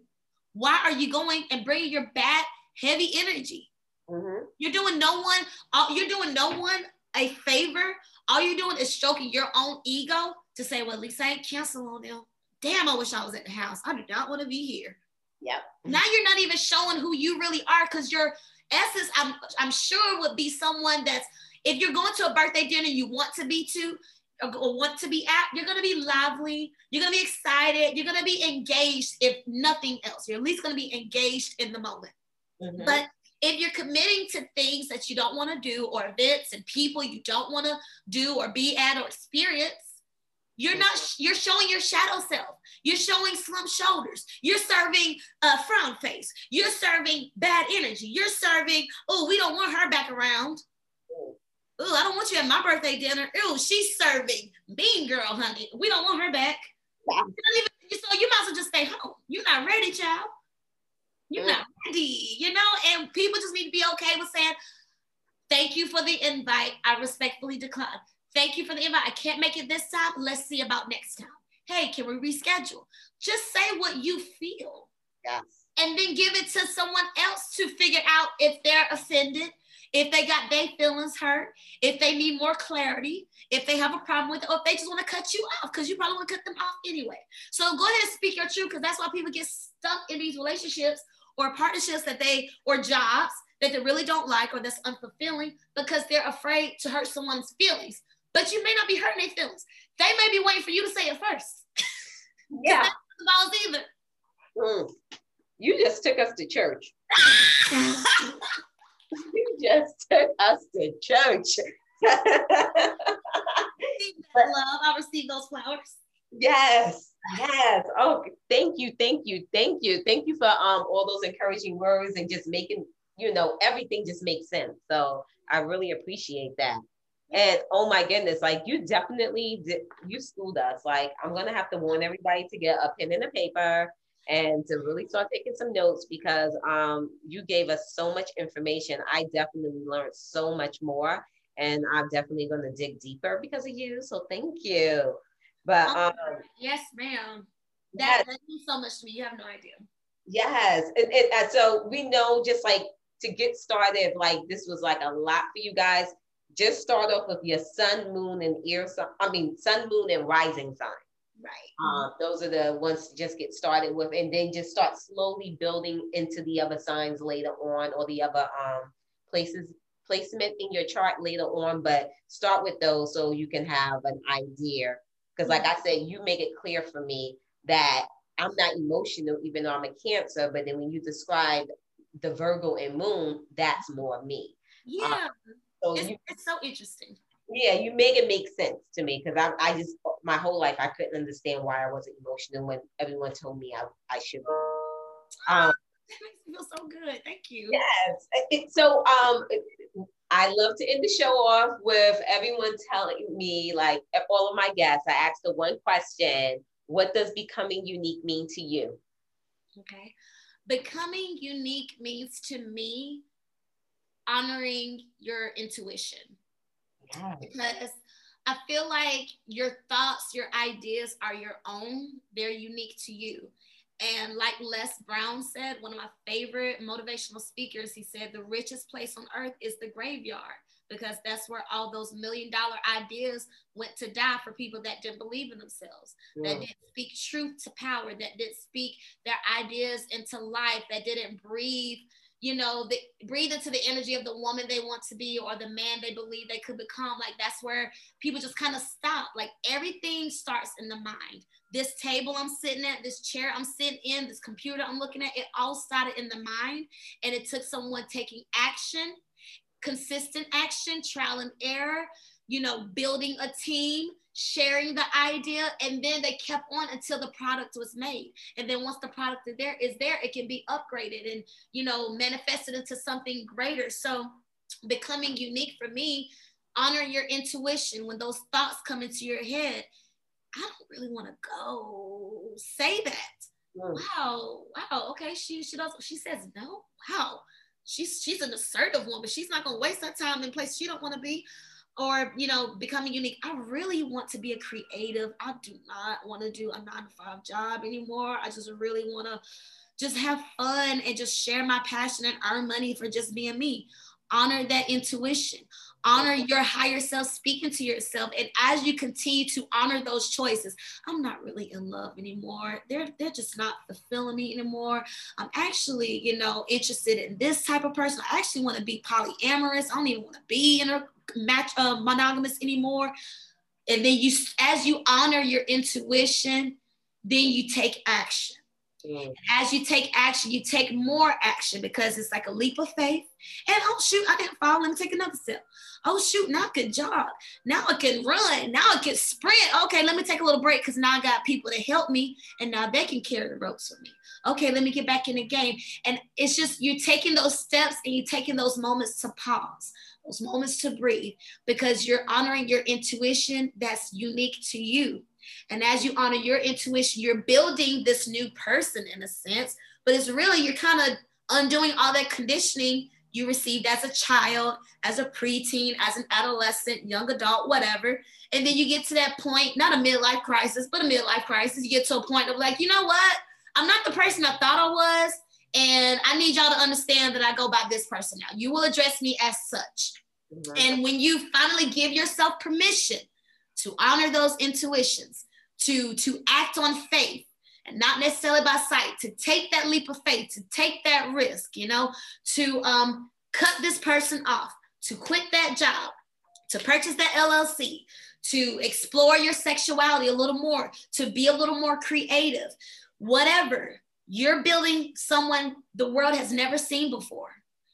why are you going and bringing your bad, heavy energy? Mm-hmm. You're doing no one, you're doing no one a favor. All you're doing is stroking your own ego to say, well, at least I ain't cancel on them. Damn, I wish I was at the house. I do not want to be here. Yep. Now you're not even showing who you really are because your essence, I'm I'm sure would be someone that's if you're going to a birthday dinner you want to be to or want to be at, you're gonna be lively, you're gonna be excited, you're gonna be engaged, if nothing else. You're at least gonna be engaged in the moment. Mm-hmm. But if you're committing to things that you don't want to do or events and people you don't want to do or be at or experience you're not you're showing your shadow self. You're showing slumped shoulders. You're serving a frown face. You're serving bad energy. You're serving oh we don't want her back around. Oh i don't want you at my birthday dinner. Oh she's serving mean girl honey. We don't want her back. Yeah. so you might as well just stay home. You're not ready child you're mm. not ready, you know? And people just need to be okay with saying, thank you for the invite. I respectfully decline. Thank you for the invite. I can't make it this time. Let's see about next time. Hey, can we reschedule? Just say what you feel. Yes. And then give it to someone else to figure out if they're offended, if they got their feelings hurt, if they need more clarity, if they have a problem with it, or if they just want to cut you off, because you probably want to cut them off anyway. So go ahead and speak your truth, because that's why people get stuck in these relationships or partnerships that they or jobs that they really don't like or that's unfulfilling because they're afraid to hurt someone's feelings. But you may not be hurting their feelings. They may be waiting for you to say it first. Yeah. balls either. Mm. You just took us to church. you just took us to church. love. I received those flowers. Yes, yes. Oh, thank you, thank you, thank you, thank you for um all those encouraging words and just making you know everything just makes sense. So I really appreciate that. And oh my goodness, like you definitely did, you schooled us. Like I'm gonna have to warn everybody to get a pen and a paper and to really start taking some notes because um you gave us so much information. I definitely learned so much more, and I'm definitely gonna dig deeper because of you. So thank you. But um, yes, ma'am. That, yes. that means so much to me. You have no idea. Yes, and, and, and so we know just like to get started, like this was like a lot for you guys. Just start off with your sun, moon, and ear. I mean, sun, moon, and rising sign. Right. Um, those are the ones to just get started with, and then just start slowly building into the other signs later on, or the other um, places placement in your chart later on. But start with those so you can have an idea because, like I said, you make it clear for me that I'm not emotional, even though I'm a Cancer. But then when you describe the Virgo and Moon, that's more me. Yeah. Um, so it's, you, it's so interesting. Yeah, you make it make sense to me because I, I just my whole life I couldn't understand why I wasn't emotional when everyone told me I, I should be. Um, that makes me feel so good. Thank you. Yes. So um, I love to end the show off with everyone telling me, like all of my guests, I asked the one question What does becoming unique mean to you? Okay. Becoming unique means to me honoring your intuition. Yes. Because I feel like your thoughts, your ideas are your own, they're unique to you. And like Les Brown said, one of my favorite motivational speakers, he said, the richest place on earth is the graveyard because that's where all those million dollar ideas went to die for people that didn't believe in themselves, yeah. that didn't speak truth to power, that didn't speak their ideas into life, that didn't breathe you know, they breathe into the energy of the woman they want to be or the man they believe they could become. Like that's where people just kind of stop. Like everything starts in the mind. This table I'm sitting at, this chair I'm sitting in, this computer I'm looking at, it all started in the mind. And it took someone taking action, consistent action, trial and error, you know, building a team, sharing the idea, and then they kept on until the product was made. And then once the product is there, is there, it can be upgraded and you know manifested into something greater. So becoming unique for me, honor your intuition when those thoughts come into your head. I don't really want to go. Say that. Mm. Wow, wow. Okay, she she does. She says no. Wow, she's she's an assertive woman. She's not gonna waste her time in place she don't want to be or you know becoming unique i really want to be a creative i do not want to do a nine to five job anymore i just really want to just have fun and just share my passion and earn money for just being me honor that intuition honor your higher self speaking to yourself and as you continue to honor those choices i'm not really in love anymore. They're they're just not fulfilling me anymore. I'm actually you know interested in this type of person. I actually want to be polyamorous. I don't even want to be in a match uh, monogamous anymore. And then you as you honor your intuition then you take action mm. as you take action you take more action because it's like a leap of faith. And oh shoot i didn't fall. Let me take another step. Oh shoot now i can jog. Now i can run. Now i can sprint. Okay let me take a little break because now i got people to help me and now they can carry the ropes for me. Okay let me get back in the game. And it's just you're taking those steps and you're taking those moments to pause those moments to breathe because you're honoring your intuition that's unique to you. And as you honor your intuition, you're building this new person in a sense, but it's really, you're kind of undoing all that conditioning you received as a child, as a preteen, as an adolescent, young adult, whatever. And then you get to that point, not a midlife crisis, but a midlife crisis. You get to a point of like, you know what? I'm not the person I thought I was. And I need y'all to understand that I go by this person now. You will address me as such. Mm-hmm. And when you finally give yourself permission to honor those intuitions, to, to act on faith, and not necessarily by sight, to take that leap of faith, to take that risk, you know, to um, cut this person off, to quit that job, to purchase that LLC, to explore your sexuality a little more, to be a little more creative, whatever. You're building someone the world has never seen before.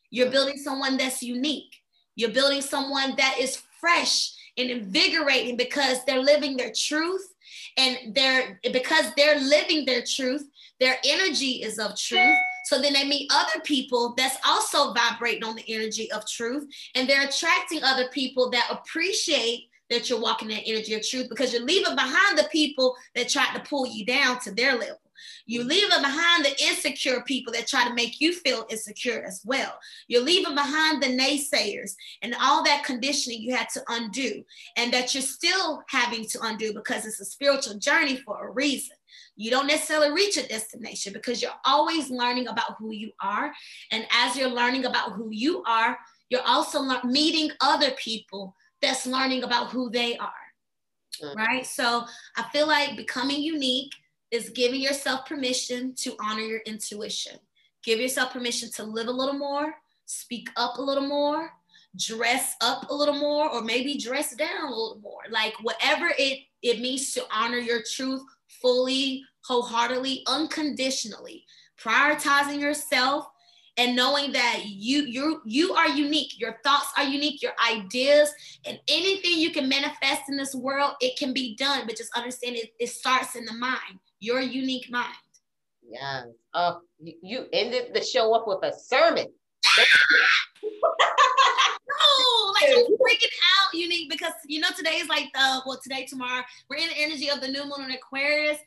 You're building someone that's unique. You're building someone that is fresh and invigorating because they're living their truth and they're because they're living their truth their energy is of truth. So then they meet other people that's also vibrating on the energy of truth and they're attracting other people that appreciate that you're walking that energy of truth because you're leaving behind the people that tried to pull you down to their level you're leaving behind the insecure people that try to make you feel insecure as well. You're leaving behind the naysayers and all that conditioning you had to undo, and that you're still having to undo because it's a spiritual journey for a reason. You don't necessarily reach a destination because you're always learning about who you are. And as you're learning about who you are, you're also le- meeting other people that's learning about who they are. Mm-hmm. Right. So I feel like becoming unique is giving yourself permission to honor your intuition. Give yourself permission to live a little more, speak up a little more, dress up a little more, or maybe dress down a little more. Like whatever it, it means to honor your truth fully, wholeheartedly, unconditionally, prioritizing yourself and knowing that you you you are unique your thoughts are unique your ideas and anything you can manifest in this world it can be done but just understand it, it starts in the mind your unique mind. Yes. Uh, oh, you, you ended the show up with a sermon. no, like I'm freaking out, unique, because you know today is like the well today tomorrow we're in the energy of the new moon in Aquarius,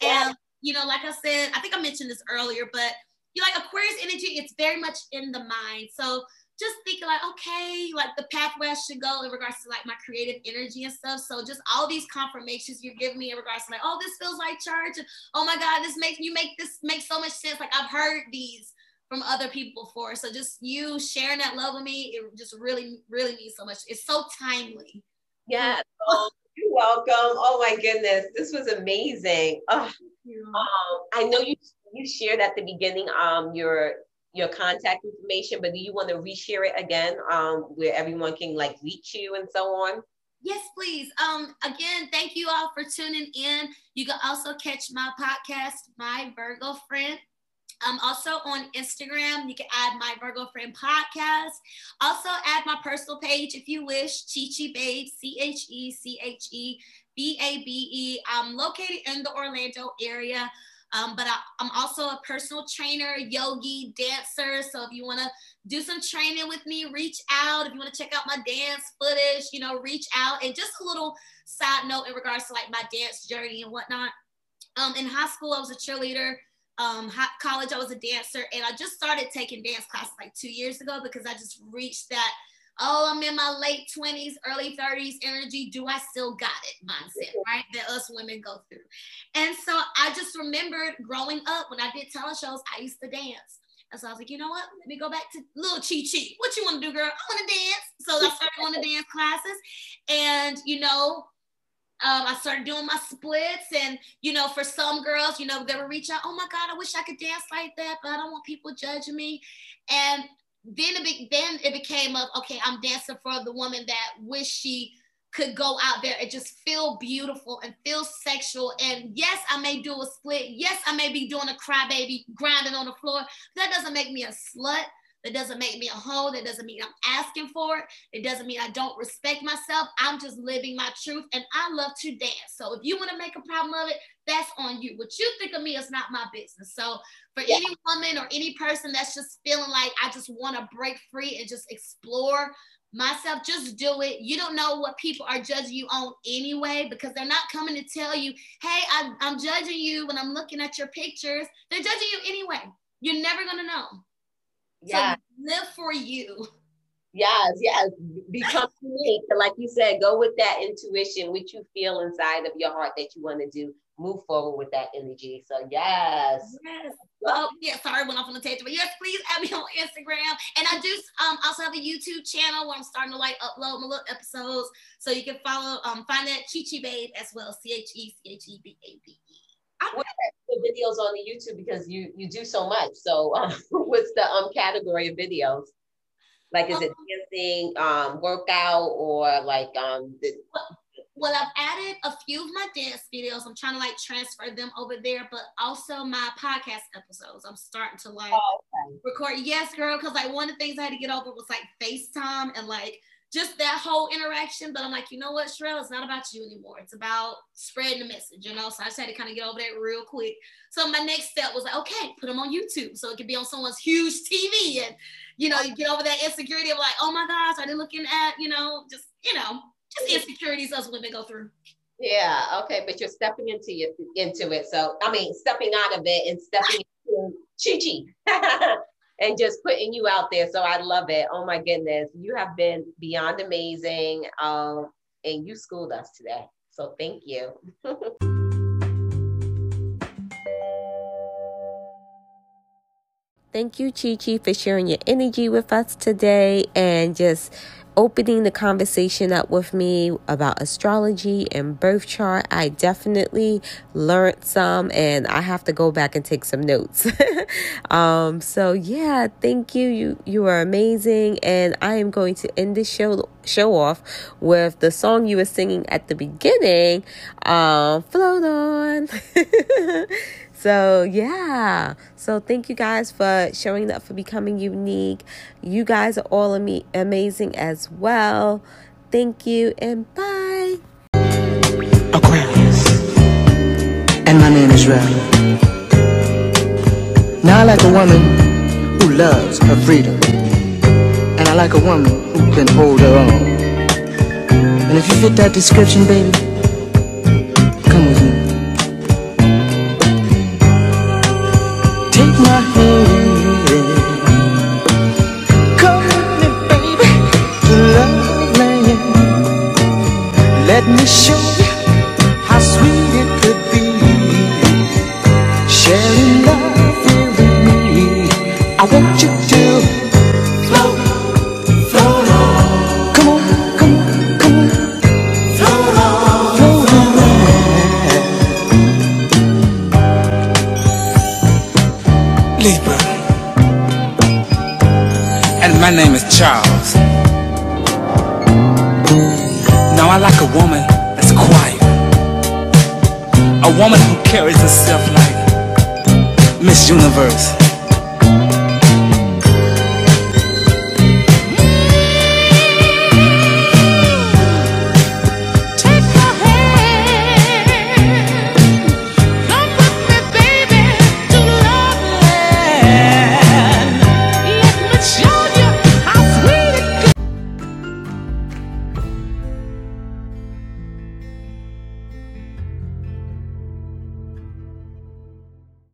and yeah. you know like I said, I think I mentioned this earlier, but you like Aquarius energy, it's very much in the mind. So just thinking like, okay, like the pathway I should go in regards to like my creative energy and stuff. So just all these confirmations you're giving me in regards to like, oh, this feels like church. And, oh my God, this makes you make this make so much sense. Like I've heard these from other people before. So just you sharing that love with me, it just really, really means so much. It's so timely. Yeah. Oh, you're welcome. Oh my goodness. This was amazing. Oh, um, I know you you shared at the beginning um your your contact information, but do you want to reshare it again um, where everyone can like reach you and so on? Yes, please. Um, again, thank you all for tuning in. You can also catch my podcast, My Virgo Friend. I'm also on Instagram. You can add my Virgo Friend podcast. Also, add my personal page if you wish, Chi Chi Babe, C H E C H E B A B E. I'm located in the Orlando area. Um, but I, am also a personal trainer, yogi, dancer. So if you want to do some training with me, reach out. If you want to check out my dance footage, you know, reach out. And just a little side note in regards to like my dance journey and whatnot. Um, in high school, I was a cheerleader. Um, college, I was a dancer, and I just started taking dance classes like two years ago because I just reached that oh, I'm in my late 20s, early 30s energy. Do I still got it mindset, right? That us women go through. And so I just remembered growing up when I did talent shows, I used to dance. And so I was like, you know what? Let me go back to little Chi Chi. What you want to do, girl? I want to dance. So I started going to dance classes. And, you know, um, I started doing my splits, and you know, for some girls, you know, they would reach out, oh my God, I wish I could dance like that, but I don't want people judging me. And then it be, then it became of okay, I'm dancing for the woman that wish she could go out there and just feel beautiful and feel sexual. And yes, I may do a split. Yes, I may be doing a crybaby grinding on the floor. That doesn't make me a slut. That doesn't make me a hoe. That doesn't mean I'm asking for it. It doesn't mean I don't respect myself. I'm just living my truth and I love to dance. So if you want to make a problem of it, that's on you. What you think of me is not my business. So for yeah. any woman or any person that's just feeling like I just want to break free and just explore myself, just do it. You don't know what people are judging you on anyway because they're not coming to tell you, hey, I, I'm judging you when I'm looking at your pictures. They're judging you anyway. You're never going to know. Yeah. So live for you. Yes, yes. Become unique. Like you said, go with that intuition, what you feel inside of your heart that you want to do. Move forward with that energy. So yes. Yes. Well, yeah, sorry, went off on the tangent, but yes, please add me on Instagram. And I do um also have a YouTube channel where I'm starting to like upload my little episodes. So you can follow um find that Chi Chi Babe as well. C-H-E-C-H-E-B-A-B-E. I want the videos on the YouTube because you you do so much. So um, what's the um category of videos? Like is it dancing, um, workout, or like um? The- well, I've added a few of my dance videos. I'm trying to like transfer them over there, but also my podcast episodes. I'm starting to like oh, okay. record. Yes, girl, because like one of the things I had to get over was like FaceTime and like just that whole interaction. But I'm like, you know what, Sherelle, it's not about you anymore. It's about spreading the message, you know? So I just had to kind of get over that real quick. So my next step was like, okay, put them on YouTube. So it could be on someone's huge TV. And, you know, you get over that insecurity of like, oh my gosh, are they looking at, you know, just, you know, just the insecurities us women go through. Yeah, okay, but you're stepping into it, into it. So I mean, stepping out of it and stepping into Chi Chi. and just putting you out there. So I love it. Oh my goodness. You have been beyond amazing. Um, and you schooled us today. So thank you. thank you, Chi Chi, for sharing your energy with us today and just opening the conversation up with me about astrology and birth chart. I definitely learned some and I have to go back and take some notes. um, so yeah, thank you. You you are amazing and I am going to end this show show off with the song you were singing at the beginning, uh, Float On. So, yeah. So, thank you guys for showing up for becoming unique. You guys are all am- amazing as well. Thank you and bye. Aquarius. And my name is Ralph. Now, I like a woman who loves her freedom. And I like a woman who can hold her own. And if you fit that description, baby, Let me show you how sweet it could be. Sharing love here with me. I want you to float, float on. Come on, come on, come on. Float on, float on. Libra. And my name is Charles. Now I like a woman that's quiet. A woman who carries herself like Miss Universe.